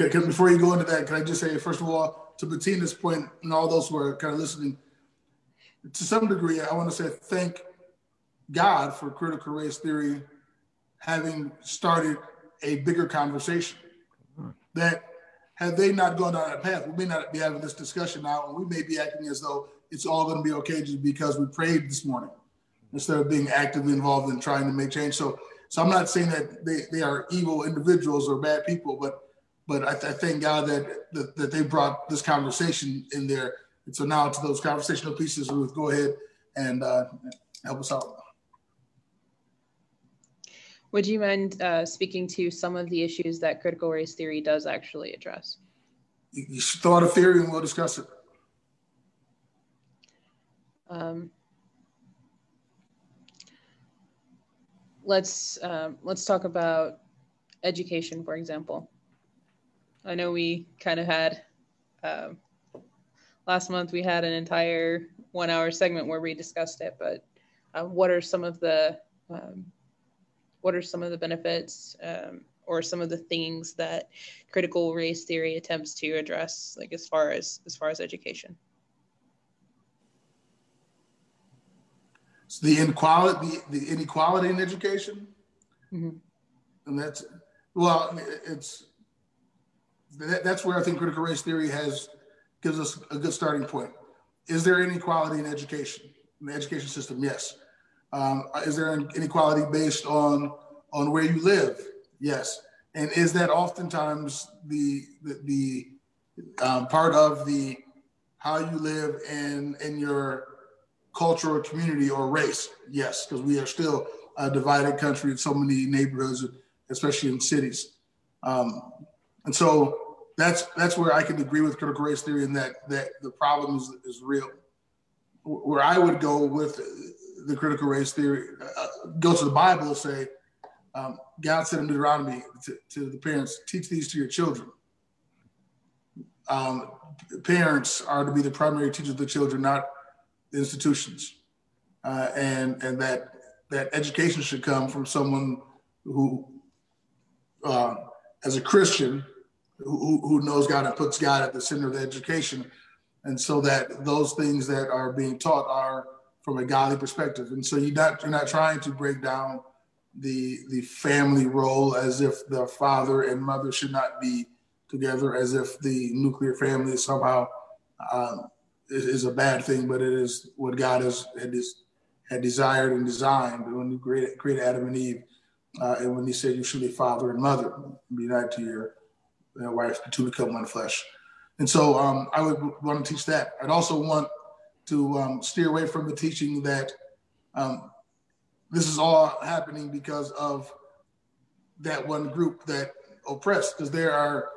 Okay, before you go into that, can I just say, first of all, to Bettina's point, and all those who are kind of listening, to some degree, I want to say thank God for critical race theory having started a bigger conversation. That had they not gone down that path, we may not be having this discussion now, and we may be acting as though it's all going to be okay just because we prayed this morning instead of being actively involved in trying to make change. So, so I'm not saying that they, they are evil individuals or bad people, but but I, I thank God that, that, that they brought this conversation in there. And so now to those conversational pieces, Ruth, go ahead and uh, help us out. Would you mind uh, speaking to some of the issues that critical race theory does actually address? You should throw out a theory and we'll discuss it. Um, let's um, let's talk about education, for example. I know we kind of had uh, Um, last month we had an entire one hour segment where we discussed it, but uh, what are some of the um, what are some of the benefits um, or some of the things that critical race theory attempts to address like as far as as far as education? So the inequality the, the inequality in education? Mm-hmm. and that's well it's that, that's where i think critical race theory has gives us a good starting point. Is there inequality in education in the education system? Yes um, is there an inequality based on on where you live? Yes. And is that oftentimes the the, the um, part of the how you live in in your cultural community or race? Yes, because we are still a divided country in so many neighborhoods, especially in cities. Um, and so that's that's where I can agree with critical race theory in that that the problem is, is real. Where I would go with the critical race theory, uh, go to the Bible and say, um, God said in Deuteronomy to, to, the parents, teach these to your children. Um, parents are to be the primary teachers of the children, not institutions. Uh, and and that that education should come from someone who, uh, as a Christian, who, who knows God and puts God at the center of the education, and so that those things that are being taught are from a godly perspective. And so you're not you're not trying to break down the the family role as if the father and mother should not be together, as if the nuclear family somehow um, is, is, a bad thing, but it is what God has had, this, had desired and designed when He created, created Adam and Eve, uh, and when He said you should be father and mother, be united to your, your wife, to become one flesh. And so um, I would want to teach that. I'd also want to um, steer away from the teaching that um, this is all happening because of that one group that oppressed. Because there are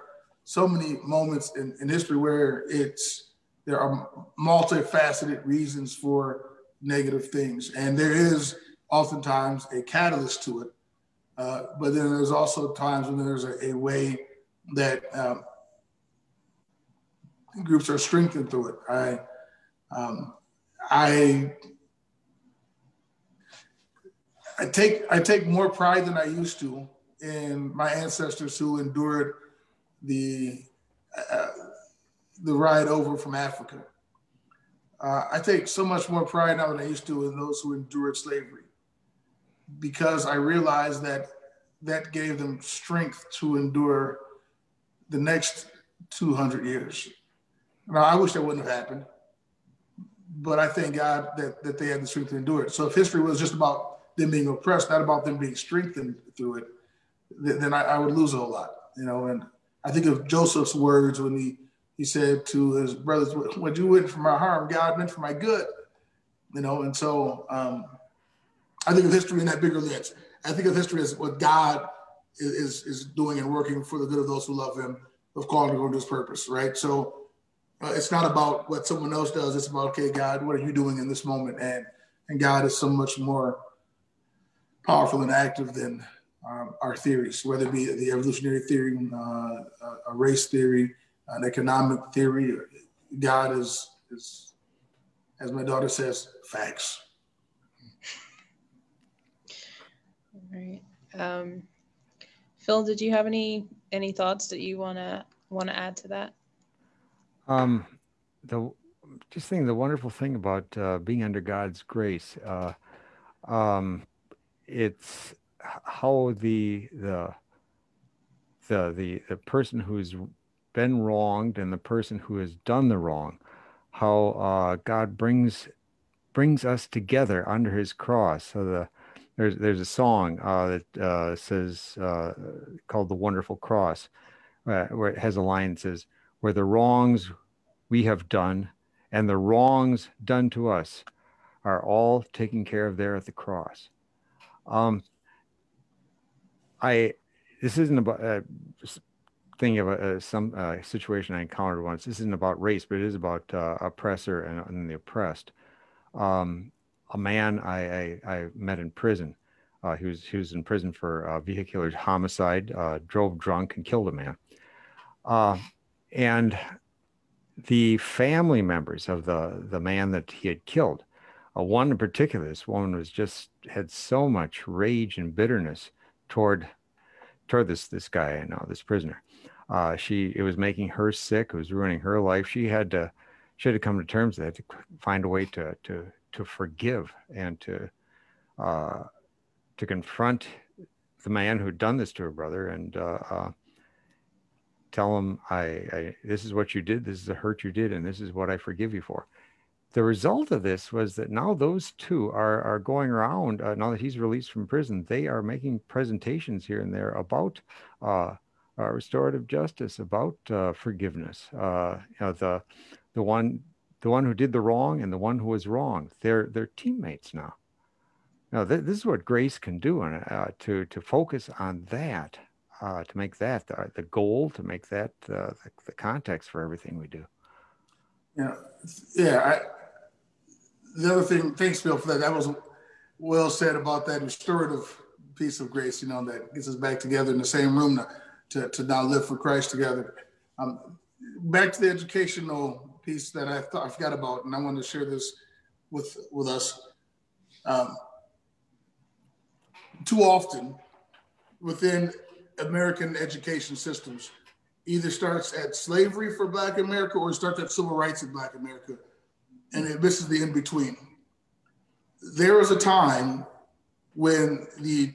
so many moments in, in history where it's there are multifaceted reasons for negative things, and there is oftentimes a catalyst to it. Uh, but then there's also times when there's a, a way that um, groups are strengthened through it. I um, I I take I take more pride than I used to in my ancestors who endured the uh, the ride over from Africa. Uh, I take so much more pride now than I used to in those who endured slavery, because I realized that that gave them strength to endure the next 200 years. Now I wish that wouldn't have happened, but I thank God that that they had the strength to endure it. So if history was just about them being oppressed, not about them being strengthened through it, then I, I, would lose a whole lot, you know. And I think of Joseph's words when he he said to his brothers, "What you meant for my harm, God meant for my good," you know. And so um, I think of history in that bigger lens. I think of history as what God is is doing and working for the good of those who love Him, of calling to His purpose, right? So. Uh, it's not about what someone else does. It's about, okay, God, what are you doing in this moment? And and God is so much more powerful and active than um, our theories, whether it be the evolutionary theory, uh, a race theory, an economic theory. God is, is, as my daughter says, facts. All right. Um, Phil, did you have any any thoughts that you wanna wanna add to that? Um, the just think the wonderful thing about uh, being under God's grace. Uh, um, it's how the the the the, the person who's been wronged and the person who has done the wrong how uh, god brings brings us together under his cross so the there's there's a song uh, that uh, says uh, called the wonderful cross uh, where it has a line that says where the wrongs we have done and the wrongs done to us are all taken care of there at the cross um, I this isn't about uh, thing of a, a some uh, situation I encountered once. This isn't about race, but it is about uh, oppressor and, and, the oppressed. Um, a man I, I, I, met in prison. Uh, was in prison for uh, vehicular homicide. Uh, drove drunk and killed a man. Uh, and the family members of the the man that he had killed. Uh, one in particular, this woman was just had so much rage and bitterness toward toward this this guy I know, this prisoner. Uh, she it was making her sick. It was ruining her life. She had to she had to come to terms with that to find a way to to to forgive and to uh, to confront the man who'd done this to her brother and uh, uh, tell him, I, I, this is what you did, this is the hurt you did, and this is what I forgive you for. The result of this was that now those two are are going around. Uh, now that he's released from prison, they are making presentations here and there about uh, uh, restorative justice, about uh, forgiveness. Uh, you know, the the one the one who did the wrong and the one who was wrong. They're they're teammates now. Now th- this is what grace can do, and uh, to to focus on that uh, to make that the, the, goal, to make that uh, the, the, context for everything we do. Yeah, yeah. I, the other thing, thanks, Bill, for that. That was well said about that restorative piece of grace. You know, that gets us back together in the same room to to, to now live for Christ together. Um, back to the educational piece that I thought I forgot about, and I wanted to share this with with us. Um, too often, within American education systems either starts at slavery for Black America or starts at civil rights in Black America, and it misses the in between. There was a time when the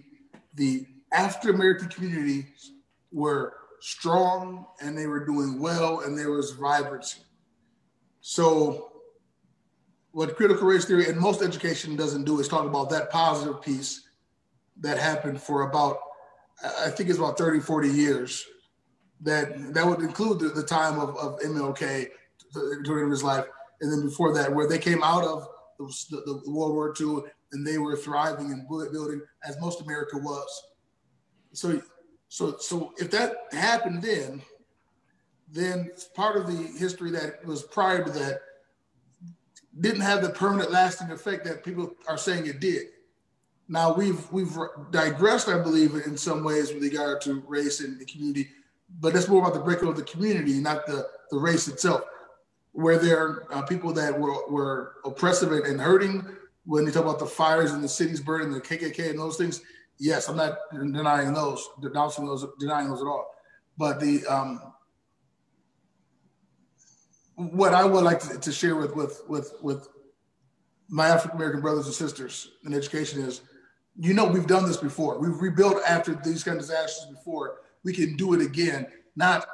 the African American communities were strong and they were doing well and there was vibrancy. So, what critical race theory and most education doesn't do is talk about that positive piece that happened for about I think it's about 30, 40 years that that would include the, the time of, of MLK during his life. And then before that, where they came out of the, the, World War II and they were thriving and building as most America was. So, so, so if that happened then, then part of the history that was prior to that didn't have the permanent lasting effect that people are saying it did. Now we've we've digressed, I believe, in some ways with regard to race and the community, but that's more about the breakup of the community, not the, the race itself. Where there are uh, people that were, were oppressive and, and hurting, when you talk about the fires in the cities burning, the KKK and those things, yes, I'm not denying those, denouncing those, denying those at all. But the um, what I would like to, to share with with with with my African American brothers and sisters in education is you know we've done this before. We've rebuilt after these kind of disasters before. We can do it again. Not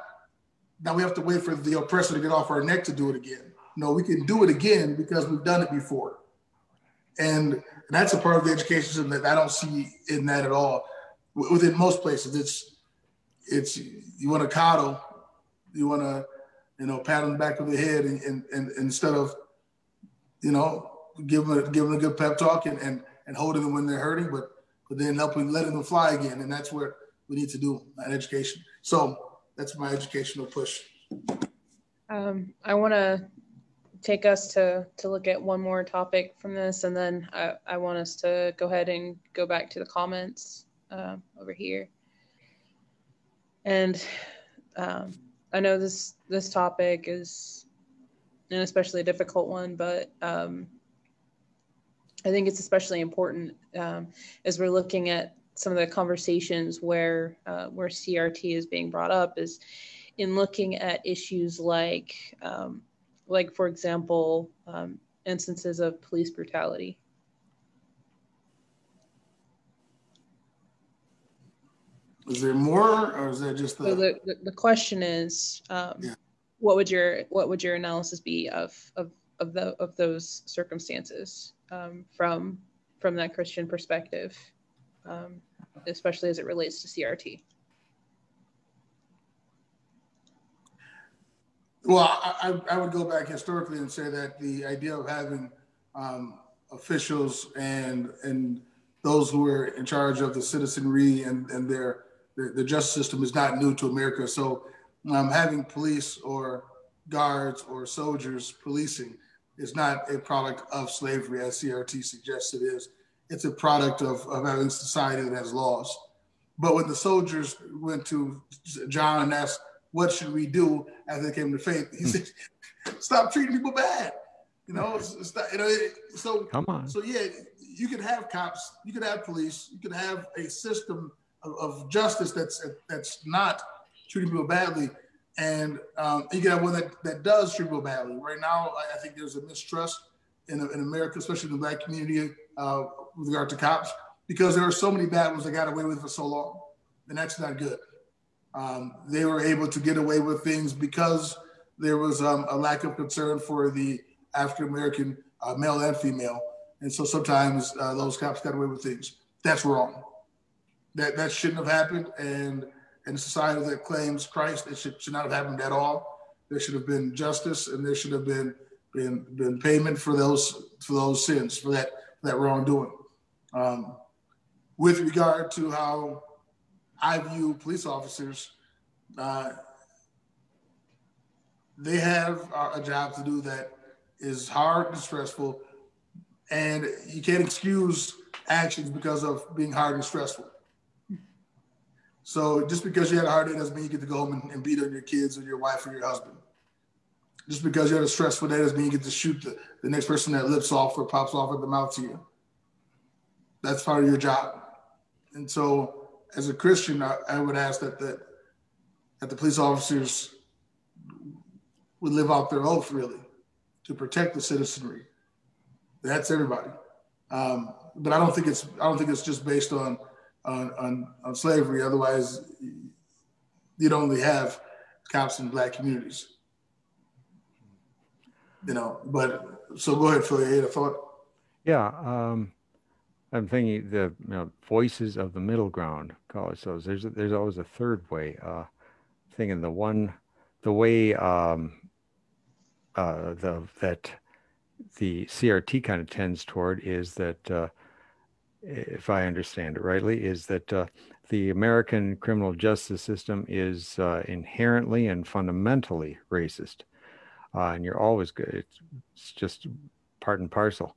now we have to wait for the oppressor to get off our neck to do it again. No, we can do it again because we've done it before. And that's a part of the education system that I don't see in that at all. Within most places, it's it's you want to coddle, you want to you know pat on the back of the head, and, and, and instead of you know give them a, give them a good pep talk and, and and holding them when they're hurting, but but then helping letting them fly again, and that's what we need to do in education. So that's my educational push. Um, I want to take us to to look at one more topic from this, and then I, I want us to go ahead and go back to the comments uh, over here. And um, I know this this topic is an especially difficult one, but um, I think it's especially important um, as we're looking at some of the conversations where uh, where CRT is being brought up is in looking at issues like um, like for example um, instances of police brutality. Is there more, or is that just the? So the, the, the question is, um, yeah. what would your what would your analysis be of of of the of those circumstances? Um, from from that Christian perspective, um, especially as it relates to CRT. Well, I, I, would go back historically and say that the idea of having um, officials and and those who are in charge of the citizenry and, and their, the justice system is not new to America. So um, having police or guards or soldiers policing is not a product of slavery, as CRT suggests it is. It's a product of, of having a society that has laws. But when the soldiers went to John and asked, what should we do as they came to faith? He hmm. said, *laughs* stop treating people bad. You know, not, you know. So come on. So yeah, you could have cops, you could have police, you could have a system of, of justice that's that's not treating people badly, and um, you can have one that, that does treat people badly. Right now, I, I think there's a mistrust in, in America, especially in the black community, uh, with regard to cops, because there are so many bad ones that got away with for so long, and that's not good. Um, they were able to get away with things because there was um, a lack of concern for the African American uh, male and female, and so sometimes uh, those cops got away with things. That's wrong. That that shouldn't have happened, and in a society that claims Christ, it should, should not have happened at all. There should have been justice, and there should have been been, been payment for those for those sins for that that wrongdoing. Um, with regard to how I view police officers, uh, they have a job to do that is hard and stressful, and you can't excuse actions because of being hard and stressful. So just because you had a hard day doesn't mean you get to go home and, and beat on your kids or your wife or your husband. Just because you had a stressful day doesn't mean you get to shoot the, the next person that lips off or pops off at the mouth to you. That's part of your job. And so as a Christian, I, I would ask that, that that the police officers would live out their oath really to protect the citizenry. That's everybody. Um, but I don't think it's I don't think it's just based on on, on, on slavery. Otherwise, you'd only have cops in black communities. You know, but so go ahead, Phil. You had a thought? Yeah, um, I'm thinking the you know, voices of the middle ground. Call it so. There's there's always a third way. Uh, thinking the one, the way um, uh, the that the CRT kind of tends toward is that uh, if I understand it rightly, is that uh, the American criminal justice system is uh, inherently and fundamentally racist. Uh, and you're always good. It's, just part and parcel.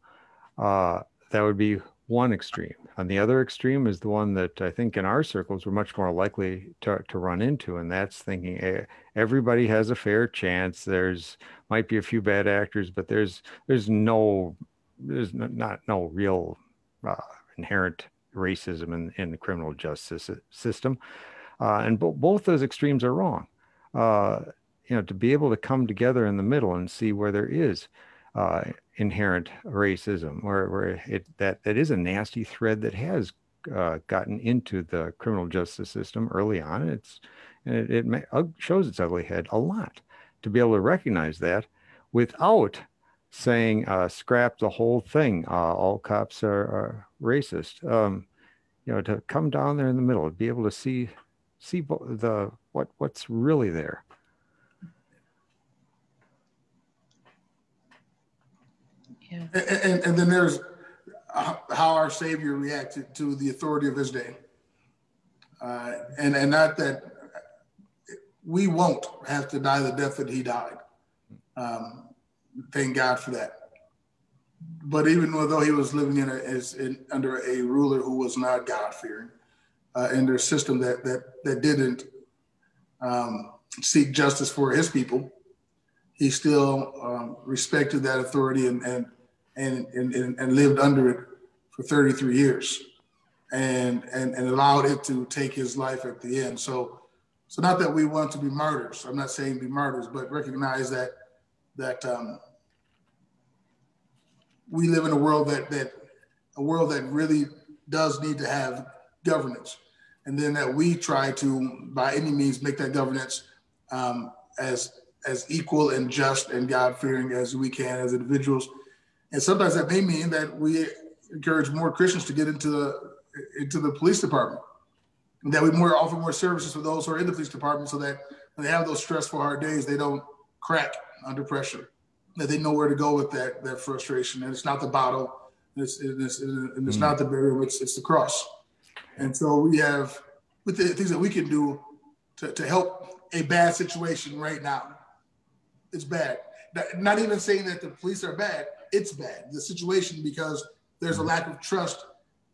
Uh, that would be one extreme. And the other extreme is the one that I think in our circles we're much more likely to, to run into, and that's thinking hey, everybody has a fair chance. There's might be a few bad actors, but there's there's no there's not no real uh, inherent racism in, in the criminal justice system. Uh, and bo- both those extremes are wrong. Uh, you know, to be able to come together in the middle and see where there is uh, inherent racism, where, where it that that is a nasty thread that has uh, gotten into the criminal justice system early on. It's and it, it may, shows its ugly head a lot. To be able to recognize that without saying uh, scrap the whole thing. Uh, all cops are, are racist. Um, you know, to come down there in the middle, be able to see see the what what's really there. Yeah. And, and, and then there's how our Savior reacted to the authority of his day. Uh, and, and not that we won't have to die the death that he died. Um, thank God for that. But even though he was living in, a, as in under a ruler who was not God fearing, uh, in their system that that that didn't um, seek justice for his people, he still um, respected that authority and and, and and and lived under it for 33 years, and and and allowed it to take his life at the end. So, so not that we want to be martyrs. I'm not saying be martyrs, but recognize that that um, we live in a world that that a world that really does need to have governance, and then that we try to, by any means, make that governance um, as as equal and just and God fearing as we can as individuals. And sometimes that may mean that we encourage more Christians to get into the into the police department, and that we more offer more services for those who are in the police department, so that when they have those stressful hard days, they don't crack under pressure that they know where to go with that that frustration. And it's not the bottle, it's it's, and it's mm. not the barrier, it's it's the cross. And so we have with the things that we can do to, to help a bad situation right now. It's bad. Not even saying that the police are bad. It's bad. The situation because there's a mm. lack of trust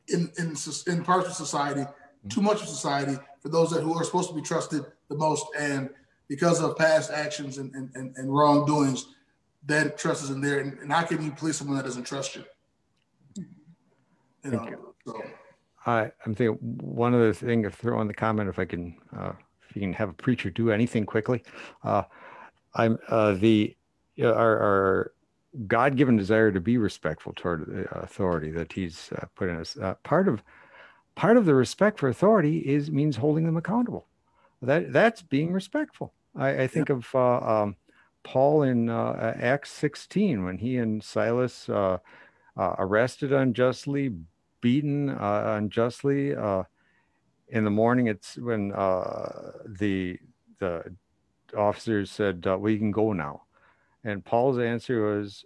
in in in parts of society, too much of society for those that who are supposed to be trusted the most, and because of past actions and, and, and wrongdoings, then trust isn't there. And, and how can you please someone that doesn't trust you? You know, you. so. I, I'm thinking one other thing to throw in the comment, if I can, uh, if you can have a preacher do anything quickly. Uh, I'm uh, the our, our God-given desire to be respectful toward the authority that He's uh, put in us. Uh, part of part of the respect for authority is means holding them accountable. That that's being respectful. I, I think yeah. of uh, um, Paul in uh, Acts 16 when he and Silas uh, uh, arrested unjustly, beaten uh, unjustly. Uh, in the morning, it's when uh, the the officers said, "We can go now," and Paul's answer was,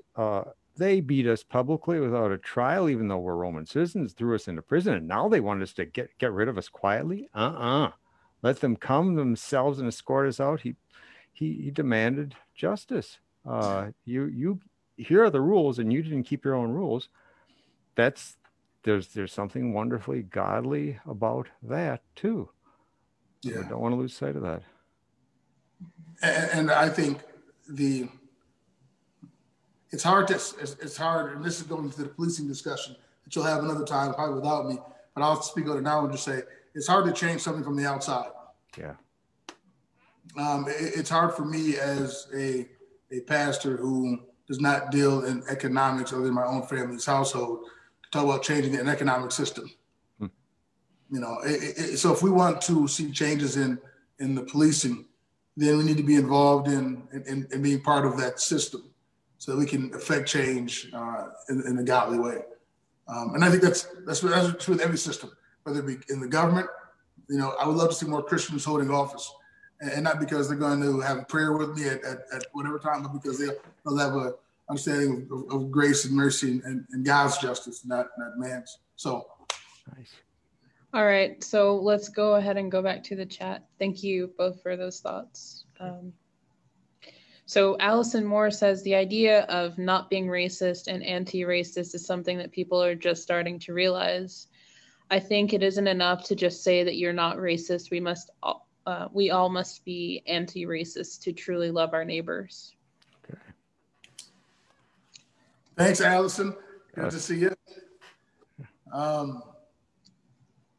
"They beat us publicly without a trial, even though we're Roman citizens, threw us into prison, and now they want us to get get rid of us quietly. Uh-uh. Let them come themselves and escort us out." He he, he demanded justice. Uh, you you here are the rules, and you didn't keep your own rules. That's there's there's something wonderfully godly about that too. Yeah, I don't want to lose sight of that. And, and I think the it's hard to it's, it's, hard, and this is going to the policing discussion that you'll have another time, probably without me. But I'll speak on it now and just say it's hard to change something from the outside. Yeah um, it, it's hard for me as a, a pastor who does not deal in economics other than my own family's household to talk about changing an economic system. Hmm. You know, it, it, so if we want to see changes in in the policing, then we need to be involved in in, in being part of that system, so that we can affect change uh, in, in a godly way. Um, and I think that's that's that's true with every system, whether it be in the government. You know, I would love to see more Christians holding office and not because they're going to have a prayer with me at, at, at whatever time, but because they'll, they'll have a understanding of, of, grace and mercy and, and, God's justice, not not man's. So, nice. All right, so let's go ahead and go back to the chat. Thank you both for those thoughts. Um, so Allison Moore says the idea of not being racist and anti-racist is something that people are just starting to realize. I think it isn't enough to just say that you're not racist. We must uh, we all must be anti-racist to truly love our neighbors. Okay. Thanks, Allison. Good to see you. Um,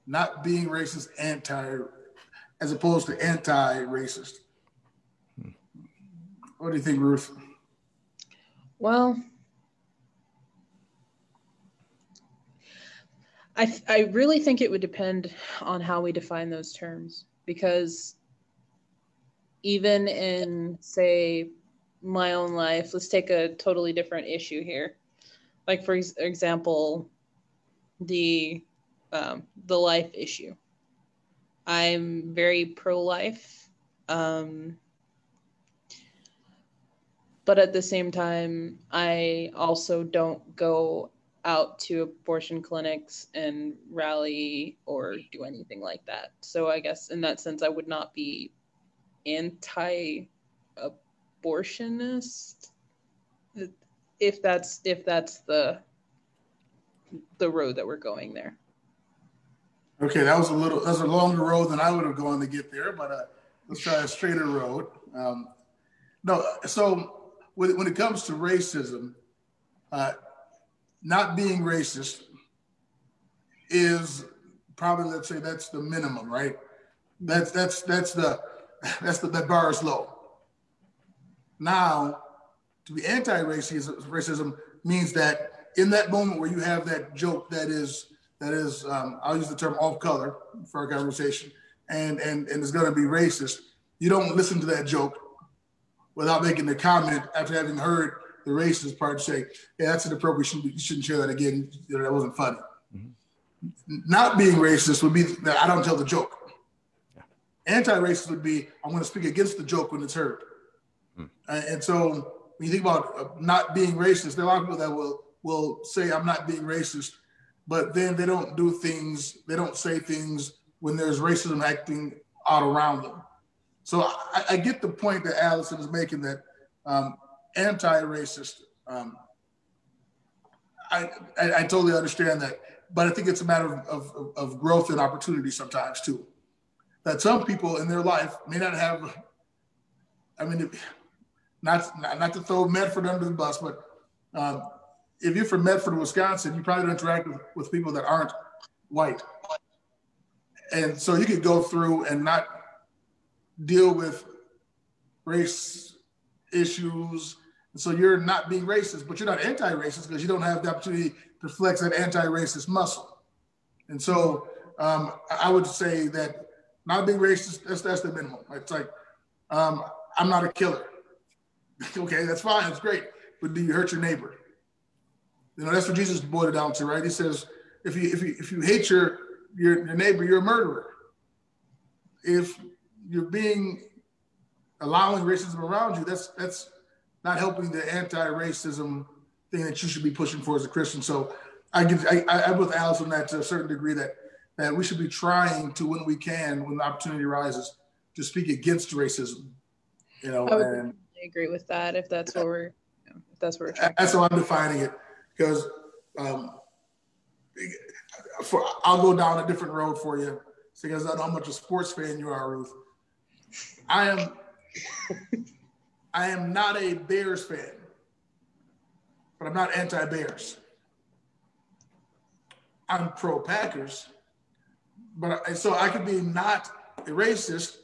not being racist, anti, as opposed to anti-racist. Hmm. What do you think, Ruth? Well, I, I really think it would depend on how we define those terms because even in say my own life let's take a totally different issue here. Like for example the um, the life issue. I'm very pro-life um, but at the same time i also don't go out to abortion clinics and rally or do anything like that. So I guess in that sense, I would not be anti-abortionist if that's if that's the the road that we're going there. Okay, that was a little that's a longer road than I would have gone to get there, but uh, let's try a straighter road. Um, no, so when, when it comes to racism, uh, not being racist is probably let's say that's the minimum, right? That's that's that's the *laughs* that's the that bar is low. Now, to be anti-racism racism means that in that moment where you have that joke that is that is um, I'll use the term off color for our conversation and and and it's going to be racist, you don't listen to that joke without making the comment after having heard the racist part say, yeah, that's inappropriate. You shouldn't, you shouldn't share that again. You know, that wasn't funny. Mm-hmm. Not being racist would be that I don't tell the joke. Yeah. Anti-racist would be I'm going to speak against the joke when it's heard. Mm. Uh, and so when you think about uh, not being racist, there are a lot of people that will will say I'm not being racist, but then they don't do things, they don't say things when there's racism acting out around them. So I, I get the point that Allison is making that um, anti-racist. Um, I, I, I, totally understand that, but I think it's a matter of, of, of growth and opportunity sometimes too. That some people in their life may not have. I mean, not, not, not to throw Medford under the bus, but um, if you're from Medford, Wisconsin, you probably don't interact with, with people that aren't white. And so you could go through and not deal with race issues. So you're not being racist, but you're not anti-racist because you don't have the opportunity to flex that anti-racist muscle. And so um, I would say that not being racist, that's, that's the minimum. It's like, um, I'm not a killer. *laughs* okay, that's fine, that's great. But do you hurt your neighbor? You know, that's what Jesus boiled it down to, right? He says, if you if you if you hate your your, your neighbor, you're a murderer. If you're being allowing racism around you, that's that's not helping the anti-racism thing that you should be pushing for as a Christian. So I give I, I am with Alice on that to a certain degree that that we should be trying to when we can, when the opportunity arises, to speak against racism. You know, I would and, agree with that if that's what we're you know, if that's what we're. That's how I'm defining it because um, for I'll go down a different road for you because I know how much a sports fan you are, Ruth. I am I am not a Bears fan, but I'm not anti-Bears. I'm pro Packers, but so I could be not a racist,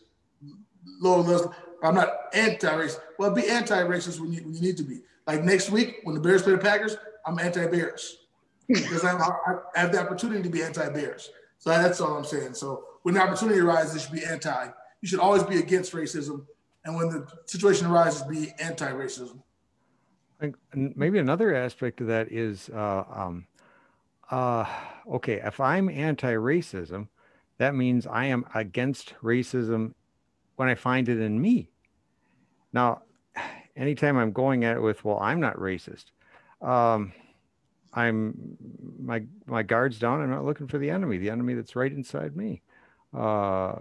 low I'm not anti-racist. Well, be anti-racist when you, when you need to be. Like next week when the Bears play the Packers, I'm anti-Bears because I, I, have the opportunity to be anti-Bears. So that's all I'm saying. So when the opportunity arises, it should be anti. You should always be against racism, and when the situation arises, be anti-racism. And Maybe another aspect of that is, uh, um, uh, okay, if I'm anti-racism, that means I am against racism when I find it in me. Now, anytime I'm going at it with, well, I'm not racist. Um, I'm my my guards down. I'm not looking for the enemy, the enemy that's right inside me. Uh,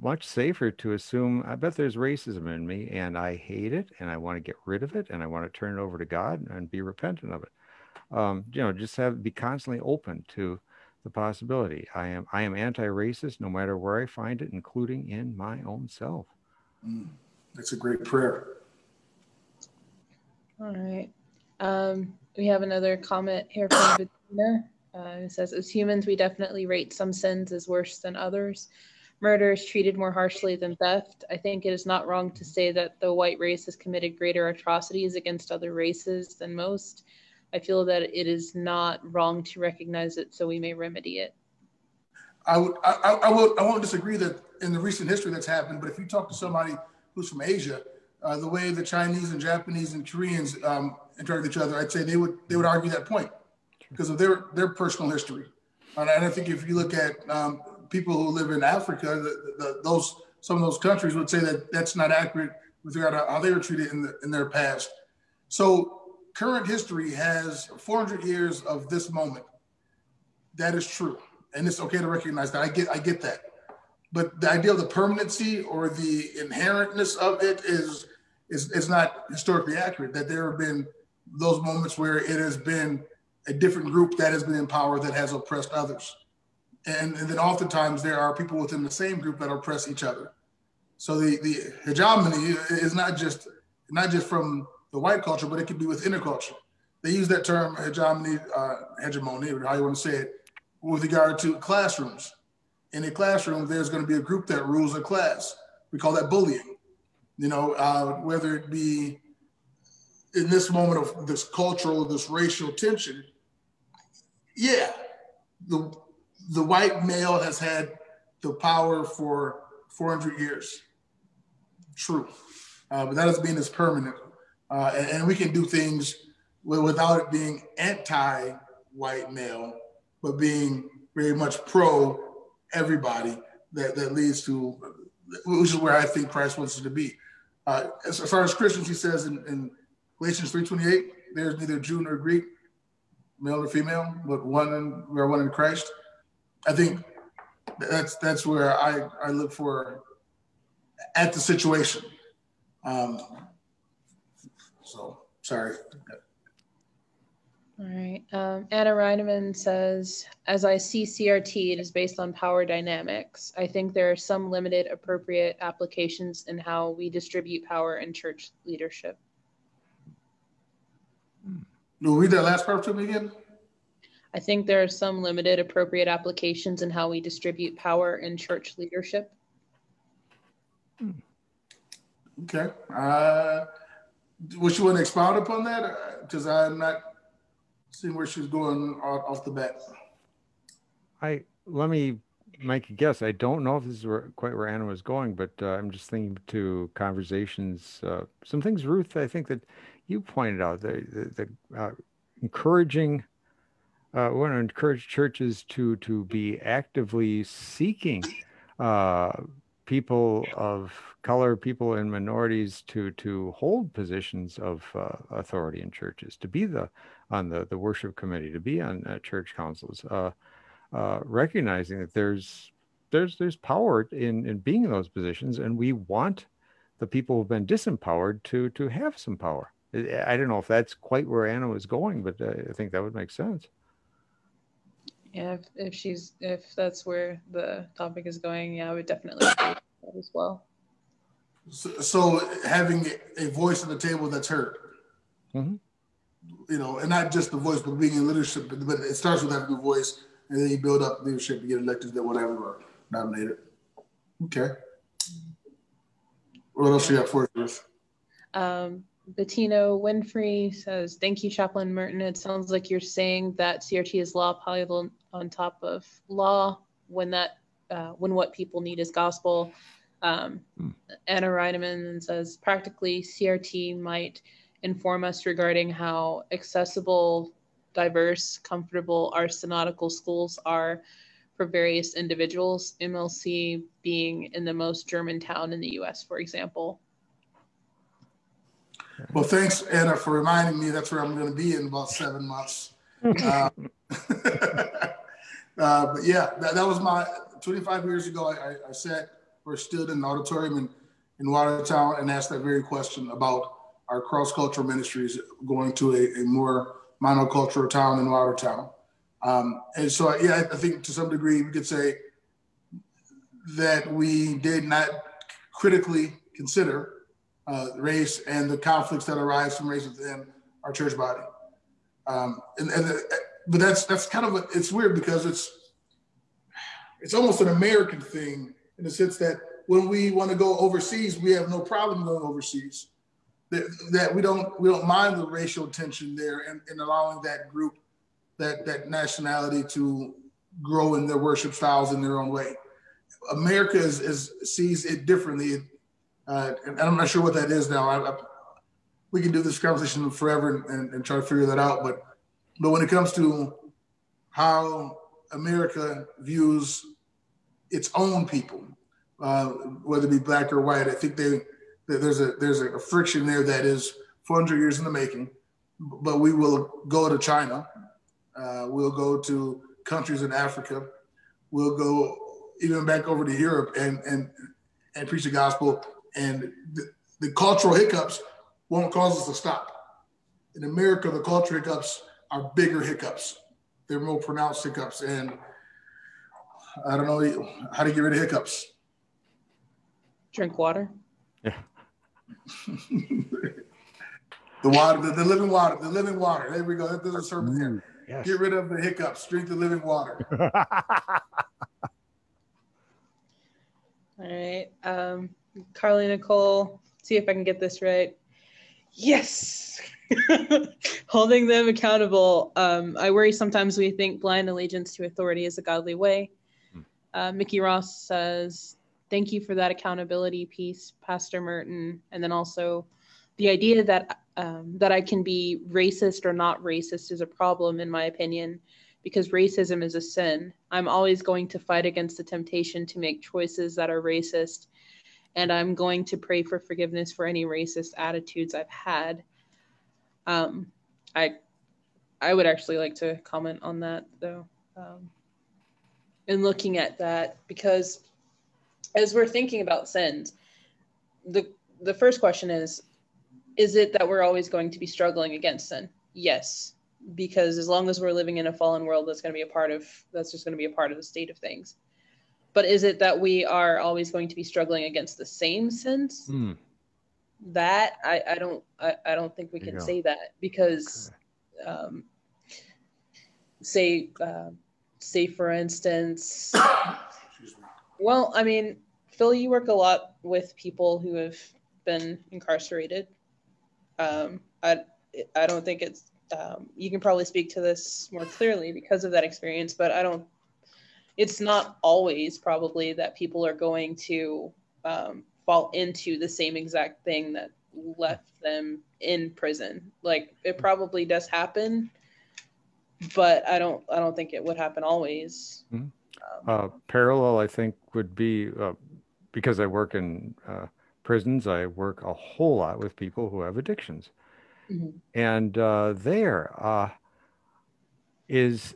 much safer to assume. I bet there's racism in me, and I hate it, and I want to get rid of it, and I want to turn it over to God and be repentant of it. Um, you know, just have be constantly open to the possibility. I am I am anti-racist no matter where I find it, including in my own self. Mm, that's a great prayer. All right. Um, we have another comment here from Bettina. Uh, it says, as humans, we definitely rate some sins as worse than others. Murder is treated more harshly than theft. I think it is not wrong to say that the white race has committed greater atrocities against other races than most. I feel that it is not wrong to recognize it, so we may remedy it. I would, I, I, I won't disagree that in the recent history that's happened, but if you talk to somebody who's from Asia, uh, the way the Chinese and Japanese and Koreans um, interact with each other, I'd say they would they would argue that point because of their their personal history. And I think if you look at um, people who live in Africa, the, the, those some of those countries would say that that's not accurate with regard to how they were treated in the, in their past. So current history has 400 years of this moment. That is true, and it's okay to recognize that. I get I get that, but the idea of the permanency or the inherentness of it is is, is not historically accurate. That there have been those moments where it has been a different group that has been in power that has oppressed others. And, and then oftentimes there are people within the same group that oppress each other. So the, the hegemony is not just not just from the white culture, but it could be within a culture. They use that term hegemony, uh, hegemony, or how you want to say it, with regard to classrooms. In a classroom, there's going to be a group that rules a class. We call that bullying. You know, uh, whether it be in this moment of this cultural, this racial tension, yeah, the the white male has had the power for 400 years. True, uh, but that doesn't mean it's permanent, uh, and, and, we can do things without it being anti-white male, but being very much pro everybody. That that leads to, which is where I think Christ wants us to be. Uh, as far as Christians, he says in, in Galatians 3.28, there's neither Jew nor Greek, male or female, but one we are one in Christ. I think that's that's where I, I look for at the situation. Um, so sorry. All right. Um, Anna Reineman says, as I see CRT, it is based on power dynamics. I think there are some limited appropriate applications in how we distribute power in church leadership. No, read that last part to me again. I think there are some limited appropriate applications in how we distribute power in church leadership. Okay. Uh, would you want to expound upon that? Because I'm not seeing where she's going off the bat. I let me make a guess. I don't know if this is where, quite where Anna was going, but uh, I'm just thinking to conversations, uh, some things, Ruth. I think that you pointed out the the, the uh, encouraging. Uh, we want to encourage churches to to be actively seeking uh, people of color, people in minorities to to hold positions of uh, authority in churches, to be the on the the worship committee, to be on uh, church councils, uh, uh, recognizing that there's there's there's power in in being in those positions, and we want the people who've been disempowered to to have some power. I don't know if that's quite where Anna was going, but I think that would make sense. Yeah, if, if she's if that's where the topic is going, yeah, I would definitely that as well. So, so, having a voice at the table that's heard, mm-hmm. you know, and not just the voice, but being in leadership. But, but, it starts with having a voice, and then you build up leadership, you get elected, then whatever, or nominated. Okay. What else you got for us? Um, Bettina Winfrey says, "Thank you, Chaplain Merten. It sounds like you're saying that CRT is law piled on top of law when that uh, when what people need is gospel." Um, hmm. Anna Reineman says, "Practically, CRT might inform us regarding how accessible, diverse, comfortable our synodical schools are." For various individuals, MLC being in the most German town in the US, for example. Well, thanks, Anna, for reminding me that's where I'm going to be in about seven months. *laughs* uh, *laughs* uh, but yeah, that, that, was my 25 years ago. I, I sat or stood in an auditorium in, in Watertown and asked that very question about our cross cultural ministries going to a, a, more monocultural town in Watertown. Um, and so, yeah, I think to some degree we could say that we did not critically consider uh, race and the conflicts that arise from race within our church body. Um, and, and the, but that's that's kind of a, it's weird because it's it's almost an American thing in the sense that when we want to go overseas, we have no problem going overseas. That, that we don't we don't mind the racial tension there and, and allowing that group, that that nationality to grow in their worship styles in their own way. America is, is sees it differently. Uh, and I'm not sure what that is now. I, I, we can do this conversation forever and, and, try to figure that out. But but when it comes to how America views its own people, uh, whether it be black or white, I think they there's a there's a friction there that is 400 years in the making. But we will go to China. Uh, we'll go to countries in Africa. We'll go even back over to Europe and and and preach the gospel and the, the cultural hiccups won't cause us to stop. In America, the cultural hiccups are bigger hiccups. They're more pronounced hiccups. And I don't know how to get rid of hiccups. Drink water. Yeah. *laughs* the water, the, the, living water, the living water. There we go. There's a sermon here. Yes. Get rid of the hiccups. Drink the living water. *laughs* All right. Um, Carly Nicole, see if I can get this right. Yes. *laughs* Holding them accountable. Um, I worry sometimes we think blind allegiance to authority is a godly way. Hmm. Uh, Mickey Ross says, Thank you for that accountability piece, Pastor Merten. And then also the idea that um, that I can be racist or not racist is a problem, in my opinion, because racism is a sin. I'm always going to fight against the temptation to make choices that are racist and I'm going to pray for forgiveness for any racist attitudes I've had. Um, I I would actually like to comment on that though, um, in looking at that because as we're thinking about sins, the the first question is: Is it that we're always going to be struggling against sin? Yes, because as long as we're living in a fallen world, that's going to be a part of that's just going to be a part of the state of things. But is it that we are always going to be struggling against the same sins? Hmm. That I, I don't I, I don't think we There can say that because um, say uh, say for instance well I mean Phil you work a lot with people who have been incarcerated um, I I don't think it's um, you can probably speak to this more clearly because of that experience but I don't it's not always probably that people are going to um, fall into the same exact thing that left them in prison. Like it probably does happen, but I don't I don't think it would happen always. Mhm. Um, Uh, parallel, I think, would be uh, because I work in uh, prisons, I work a whole lot with people who have addictions. mhm. And uh, there, uh, is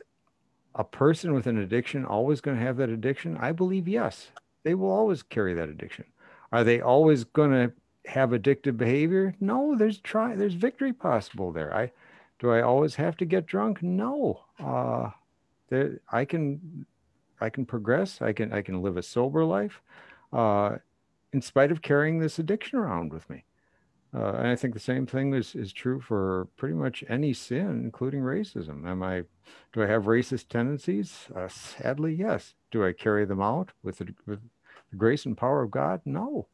a person with an addiction always going to have that addiction? I believe yes. They will always carry that addiction. Are they always going to have addictive behavior? No, there's try there's victory possible there. I do I always have to get drunk? No. Uh there I can I can progress. I can I can live a sober life uh in spite of carrying this addiction around with me. Uh, and I think the same thing is, is true for pretty much any sin, including racism. Am I, do I have racist tendencies? Uh, sadly, yes. Do I carry them out with the, with the grace and power of God? No.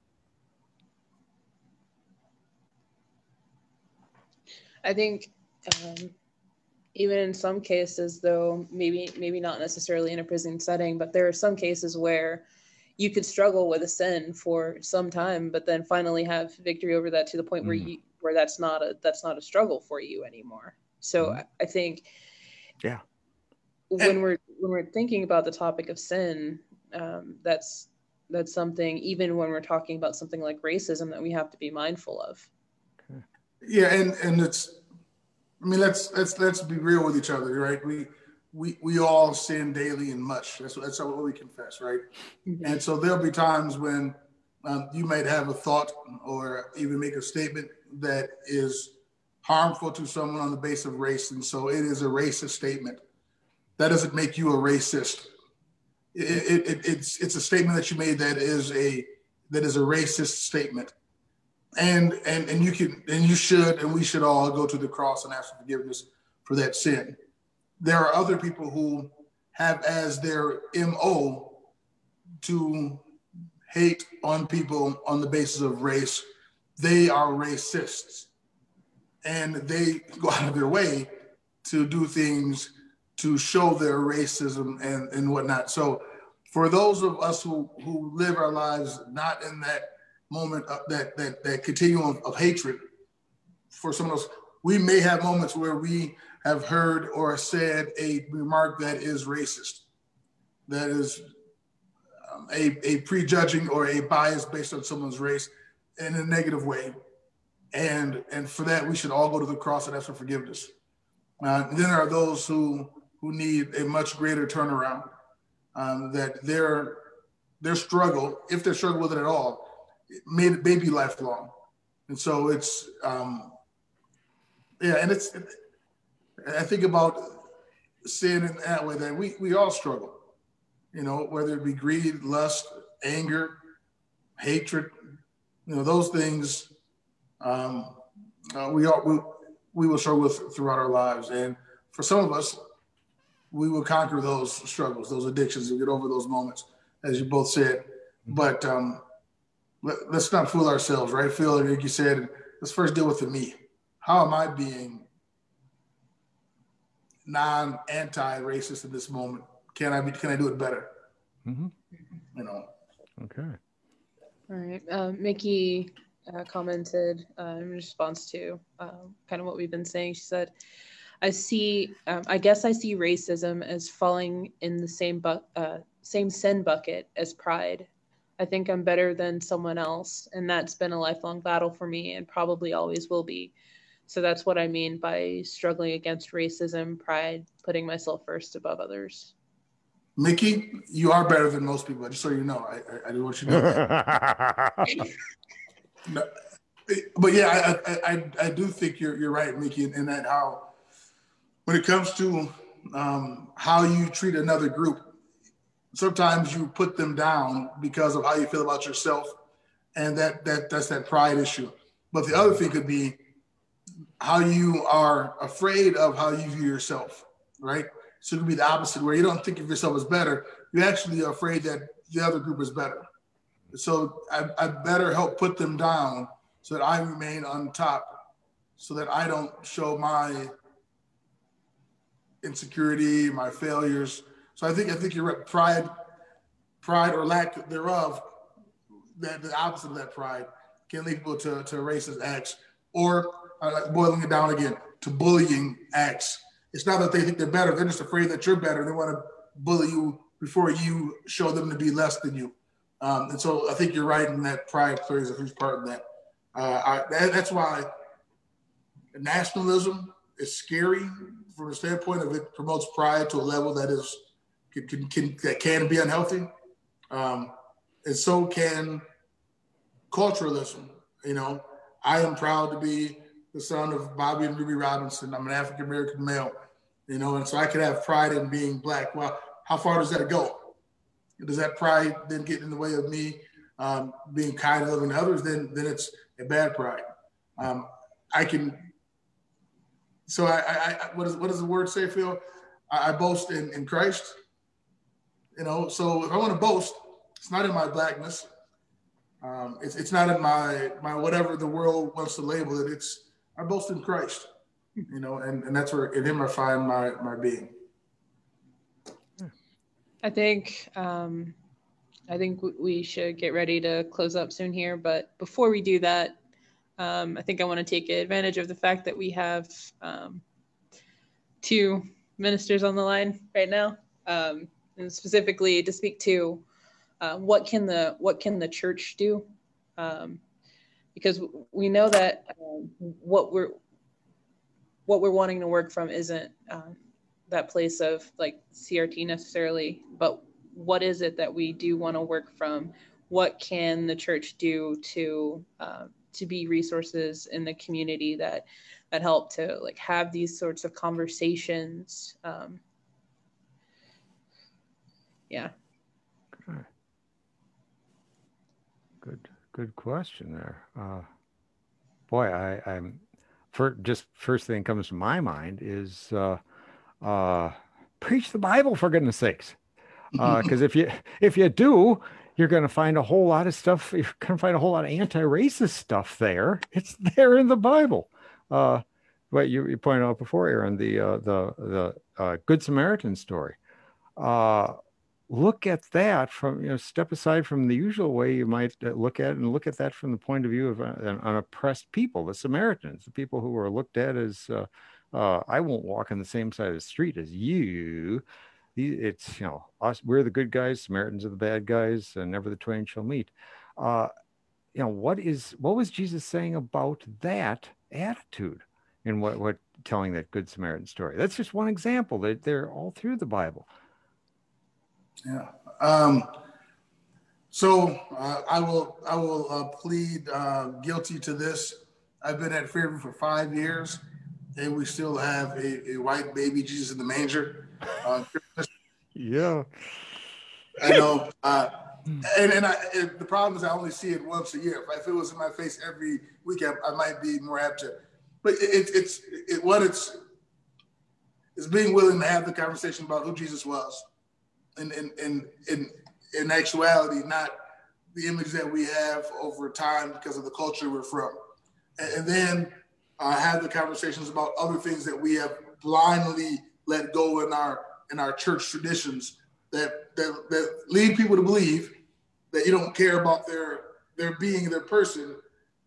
I think um, even in some cases, though, maybe maybe not necessarily in a prison setting, but there are some cases where you could struggle with a sin for some time, but then finally have victory over that to the point where Mm. you where that's not a that's not a struggle for you anymore. So Mhm. I, I think, Yeah. when And- we're when we're thinking about the topic of sin, um, that's that's something even when we're talking about something like racism that we have to be mindful of. Yeah, and and it's. I mean, let's let's let's be real with each other, right? We we we all sin daily and much. That's that's what we confess, right? And so there'll be times when um, you might have a thought or even make a statement that is harmful to someone on the basis of race, and so it is a racist statement. That doesn't make you a racist. It, it, it, it's it's a statement that you made that is a that is a racist statement and and and you can and you should and we should all go to the cross and ask for forgiveness for that sin there are other people who have as their mo to hate on people on the basis of race. They are racists. And they go out of their way to do things to show their racism and and whatnot. So for those of us who who live our lives not in that moment of that that that continuum of hatred for someone else we may have moments where we have heard or said a remark that is racist that is um, a, a prejudging or a bias based on someone's race in a negative way. And and for that we should all go to the cross and ask for forgiveness. Uh, then there are those who who need a much greater turnaround um, that their their struggle if they struggle with it at all it may, may be lifelong. And so it's um yeah and it's i think about sin in that way that we we all struggle you know whether it be greed lust anger hatred you know those things um uh, we all we, we will struggle with throughout our lives and for some of us we will conquer those struggles those addictions and get over those moments as you both said but um let, us not fool ourselves, right? Phil, like you said, let's first deal with the me. How am I being non anti racist in this moment? Can I be? Can I do it better? hmm You know. Okay. All right. Um, Mickey uh, commented uh, in response to um, kind of what we've been saying. She said, "I see. Um, I guess I see racism as falling in the same bu- uh, same sin bucket as pride. I think I'm better than someone else, and that's been a lifelong battle for me, and probably always will be. So that's what I mean by struggling against racism, pride, putting myself first above others." Mickey, you are better than most people. Just so you know, I, I, I do want you to know. *laughs* No, but yeah, I, I, I, I do think you're you're right, Mickey, in, in that how when it comes to um, how you treat another group, sometimes you put them down because of how you feel about yourself, and that that that's that pride issue. But the other thing could be how you are afraid of how you view yourself, right? So it could be the opposite, where you don't think of yourself as better. You're actually afraid that the other group is better. So I, I better help put them down so that I remain on top, so that I don't show my insecurity, my failures. So I think I think you're right. Pride, pride or lack thereof, that the opposite of that pride can lead people to, to racist acts or uh, boiling it down again to bullying acts. It's not that they think they're better; they're just afraid that you're better. They want to bully you before you show them to be less than you. Um, and so I think you're right in that pride plays a huge part in that. Uh, I, that that's why nationalism is scary from the standpoint of it promotes pride to a level that is can, can, can that can be unhealthy, um, and so can culturalism. You know, I am proud to be the son of Bobby and Ruby Robinson. I'm an African American male, you know, and so I could have pride in being black. Well, how far does that go? Does that pride then get in the way of me um, being kind loving to others? Then, then it's a bad pride. Um, I can. So I, I, I, what, is, what does the word say, Phil? I, I boast in, in Christ. You know, so if I want to boast, it's not in my blackness. Um, it's, it's not in my my whatever the world wants to label it. It's I boast in Christ, you know, and, and that's where in Him I find my my being. I think um, I think we should get ready to close up soon here. But before we do that, um, I think I want to take advantage of the fact that we have um, two ministers on the line right now, um, and specifically to speak to uh, what can the what can the church do, um, because we know that um, what we're what we're wanting to work from isn't that place of like CRT necessarily, but what is it that we do want to work from? What can the church do to uh, to be resources in the community that that help to like have these sorts of conversations? Um, yeah. Good. Good, question there. Uh, boy, I, I'm for just first thing comes to my mind is uh, uh, preach the Bible for goodness sakes. Because uh, *laughs* if you if you do, you're going to find a whole lot of stuff. You're going to find a whole lot of anti-racist stuff there. It's *laughs* there in the Bible. Uh, what you, you pointed out before, Aaron, the uh, the the uh, Good Samaritan story. Look at that from you know step aside from the usual way you might uh, look at it and look at that from the point of view of uh, an, an oppressed people, the Samaritans, the people who were looked at as uh, uh, I won't walk on the same side of the street as you. It's, you know, us, we're the good guys, Samaritans are the bad guys, and never the twain shall meet. Uh, you know, what is, what was Jesus saying about that attitude in what, what telling that good Samaritan story? That's just one example that they're all through the Bible. Yeah. Um, so uh, I will I will uh, plead uh, guilty to this. I've been at Fairview for five years and we still have a, a white baby Jesus in the manger. Uh, yeah, I know. Uh, and and, I, the problem is I only see it once a year. If it was in my face every weekend, I might be more apt to. But it, it's it, what it's is being willing to have the conversation about who Jesus was, and in in in in actuality, not the image that we have over time because of the culture we're from, and, and then uh, have the conversations about other things that we have blindly let go in our in our church traditions that that, that lead people to believe that you don't care about their their being, their person,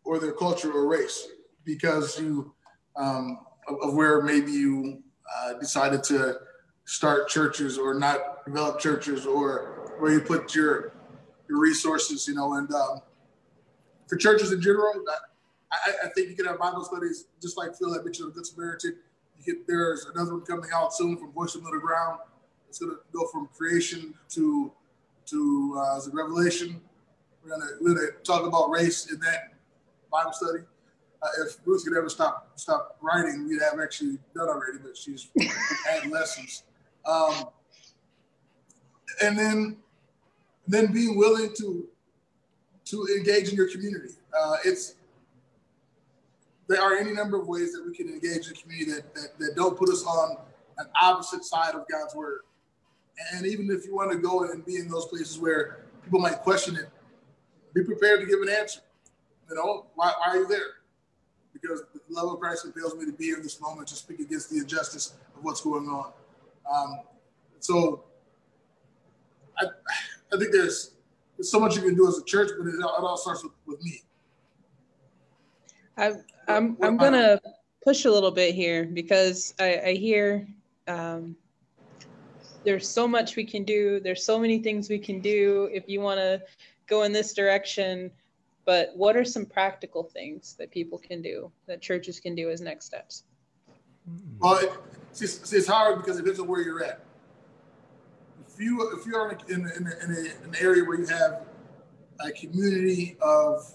or their culture or race because you um, of, of, where maybe you uh, decided to start churches or not develop churches or where you put your your resources, you know, and um, for churches in general, I, I, think you can have Bible studies just like Phil had mentioned, Good Samaritan. You get, there's another one coming out soon from Voice of Middle Ground. It's going to go from creation to to uh, Revelation. We're going to talk about race in that Bible study. uh, if Ruth could ever stop stop writing, we'd have actually done already, but she's had lessons. Um, and then then being willing to to engage in your community. Uh, it's there are any number of ways that we can engage the community that, that, that don't put us on an opposite side of God's word. And even if you want to go and be in those places where people might question it, be prepared to give an answer. You know, why, why are you there? Because the love of Christ compels me to be in this moment to speak against the injustice of what's going on. Um, so I, I think there's, there's so much you can do as a church, but it, it all starts with, with me. I, I'm I'm gonna push a little bit here because I, I hear um, there's so much we can do. There's so many things we can do if you want to go in this direction. But what are some practical things that people can do, that churches can do as next steps? Well, it, it's, it's hard because it depends on where you're at. If you if you are in, in, in, a, in a, an area where you have a community of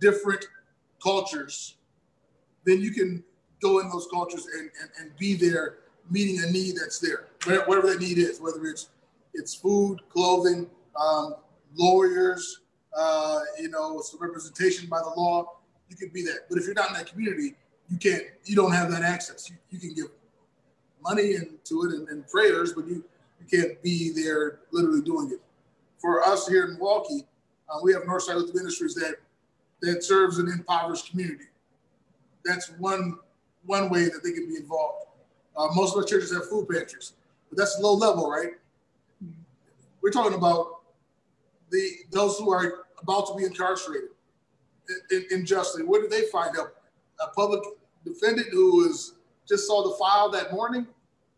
different cultures, then you can go in those cultures and, and, and be there meeting a need that's there, whatever that need is, whether it's it's food, clothing, um, lawyers, uh, you know, some representation by the law. You can be that. But if you're not in that community, you can't. You don't have that access. You, you can give money into it and, and prayers, but you you can't be there literally doing it. For us here in Milwaukee, uh, we have Northside Lutheran Ministries that that serves an impoverished community. That's one one way that they can be involved. Uh, most of our churches have food pantries, but that's low level, right? We're talking about the those who are about to be incarcerated unjustly. Where do they find out? A public defendant who is just saw the file that morning,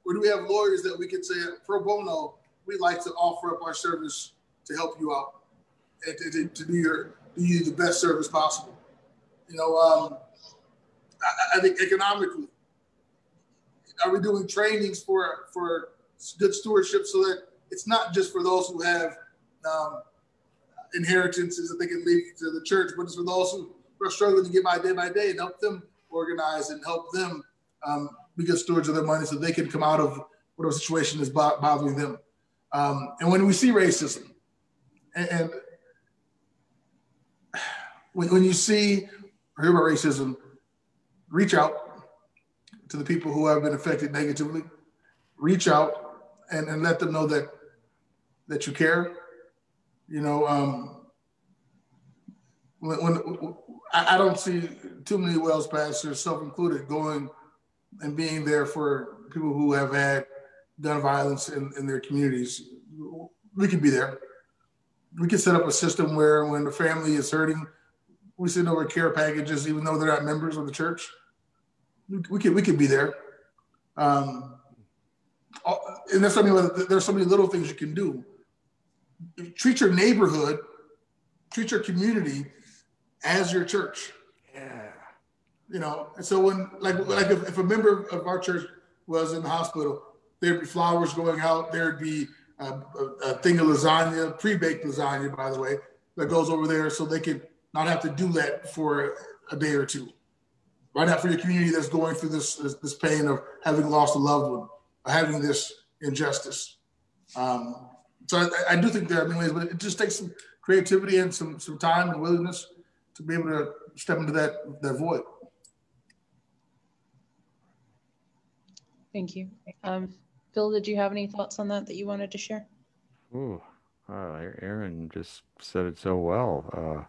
or do we have lawyers that we can say pro bono? We'd like to offer up our service to help you out and to, to, to do your do you the best service possible. You know, um, I, I, think economically, are we doing trainings for for good stewardship so that it's not just for those who have um, inheritances that they can leave to the church, but it's for those who are struggling to get by day by day and help them organize and help them um, be good stewards of their money so they can come out of whatever situation is bothering them. Um, and when we see racism, and, and when, when you see or hear about racism, reach out to the people who have been affected negatively. Reach out and, and let them know that that you care. You know, um, when, when I, I don't see too many WELS pastors, self-included, going and being there for people who have had gun violence in, in their communities. We can be there. We can set up a system where when the family is hurting, we send over care packages, even though they're not members of the church. We could we could be there. Um, and that's something. There's so many little things you can do. Treat your neighborhood, treat your community as your church. Yeah. You know, and so when like like if, if a member of our church was in the hospital, there'd be flowers going out. There'd be a, a, a thing of lasagna, pre-baked lasagna, by the way, that goes over there so they could not have to do that for a day or two. Right now, for your community that's going through this, this, this pain of having lost a loved one, or having this injustice. Um, so I, I, do think there are many ways, but it just takes some creativity and some some time and willingness to be able to step into that that void. Thank you. Um, Phil, did you have any thoughts on that that you wanted to share? Ooh, uh, Aaron just said it so well. Uh,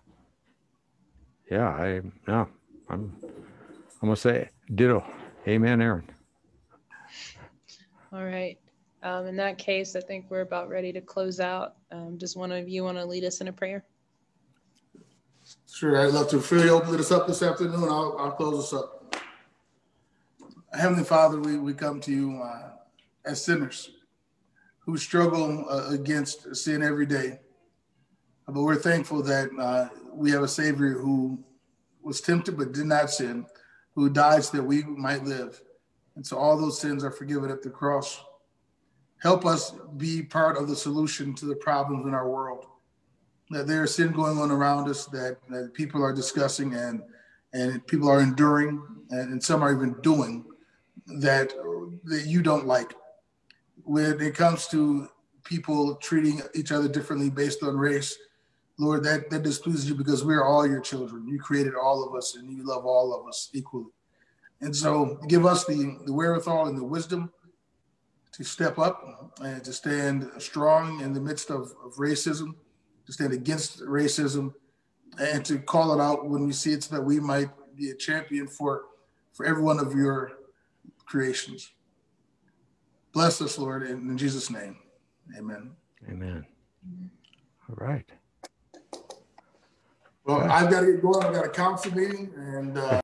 yeah, I no, I'm I'm gonna say ditto. Amen, Aaron. All right. Um, in that case, I think we're about ready to close out. Um, does one of you want to lead us in a prayer? Sure, I'd love to. Phil, open us up this afternoon. I'll, I'll close us up. Heavenly Father, we, we come to you uh, as sinners who struggle uh, against sin every day. But we're thankful that uh, we have a Savior who was tempted but did not sin, who died so that we might live. And so all those sins are forgiven at the cross. Help us be part of the solution to the problems in our world. That there is sin going on around us that, that people are discussing and and people are enduring, and, and some are even doing that that you don't like. When it comes to people treating each other differently based on race, Lord, that, that displeases you because we're all your children. You created all of us and you love all of us equally. And so give us the, the wherewithal and the wisdom to step up and to stand strong in the midst of, of racism, to stand against racism, and to call it out when we see it so that we might be a champion for, for every one of your creations. Bless us, Lord, in, in Jesus' name. Amen. Amen. All right. Well, I've got to get going. I've got a council meeting and uh,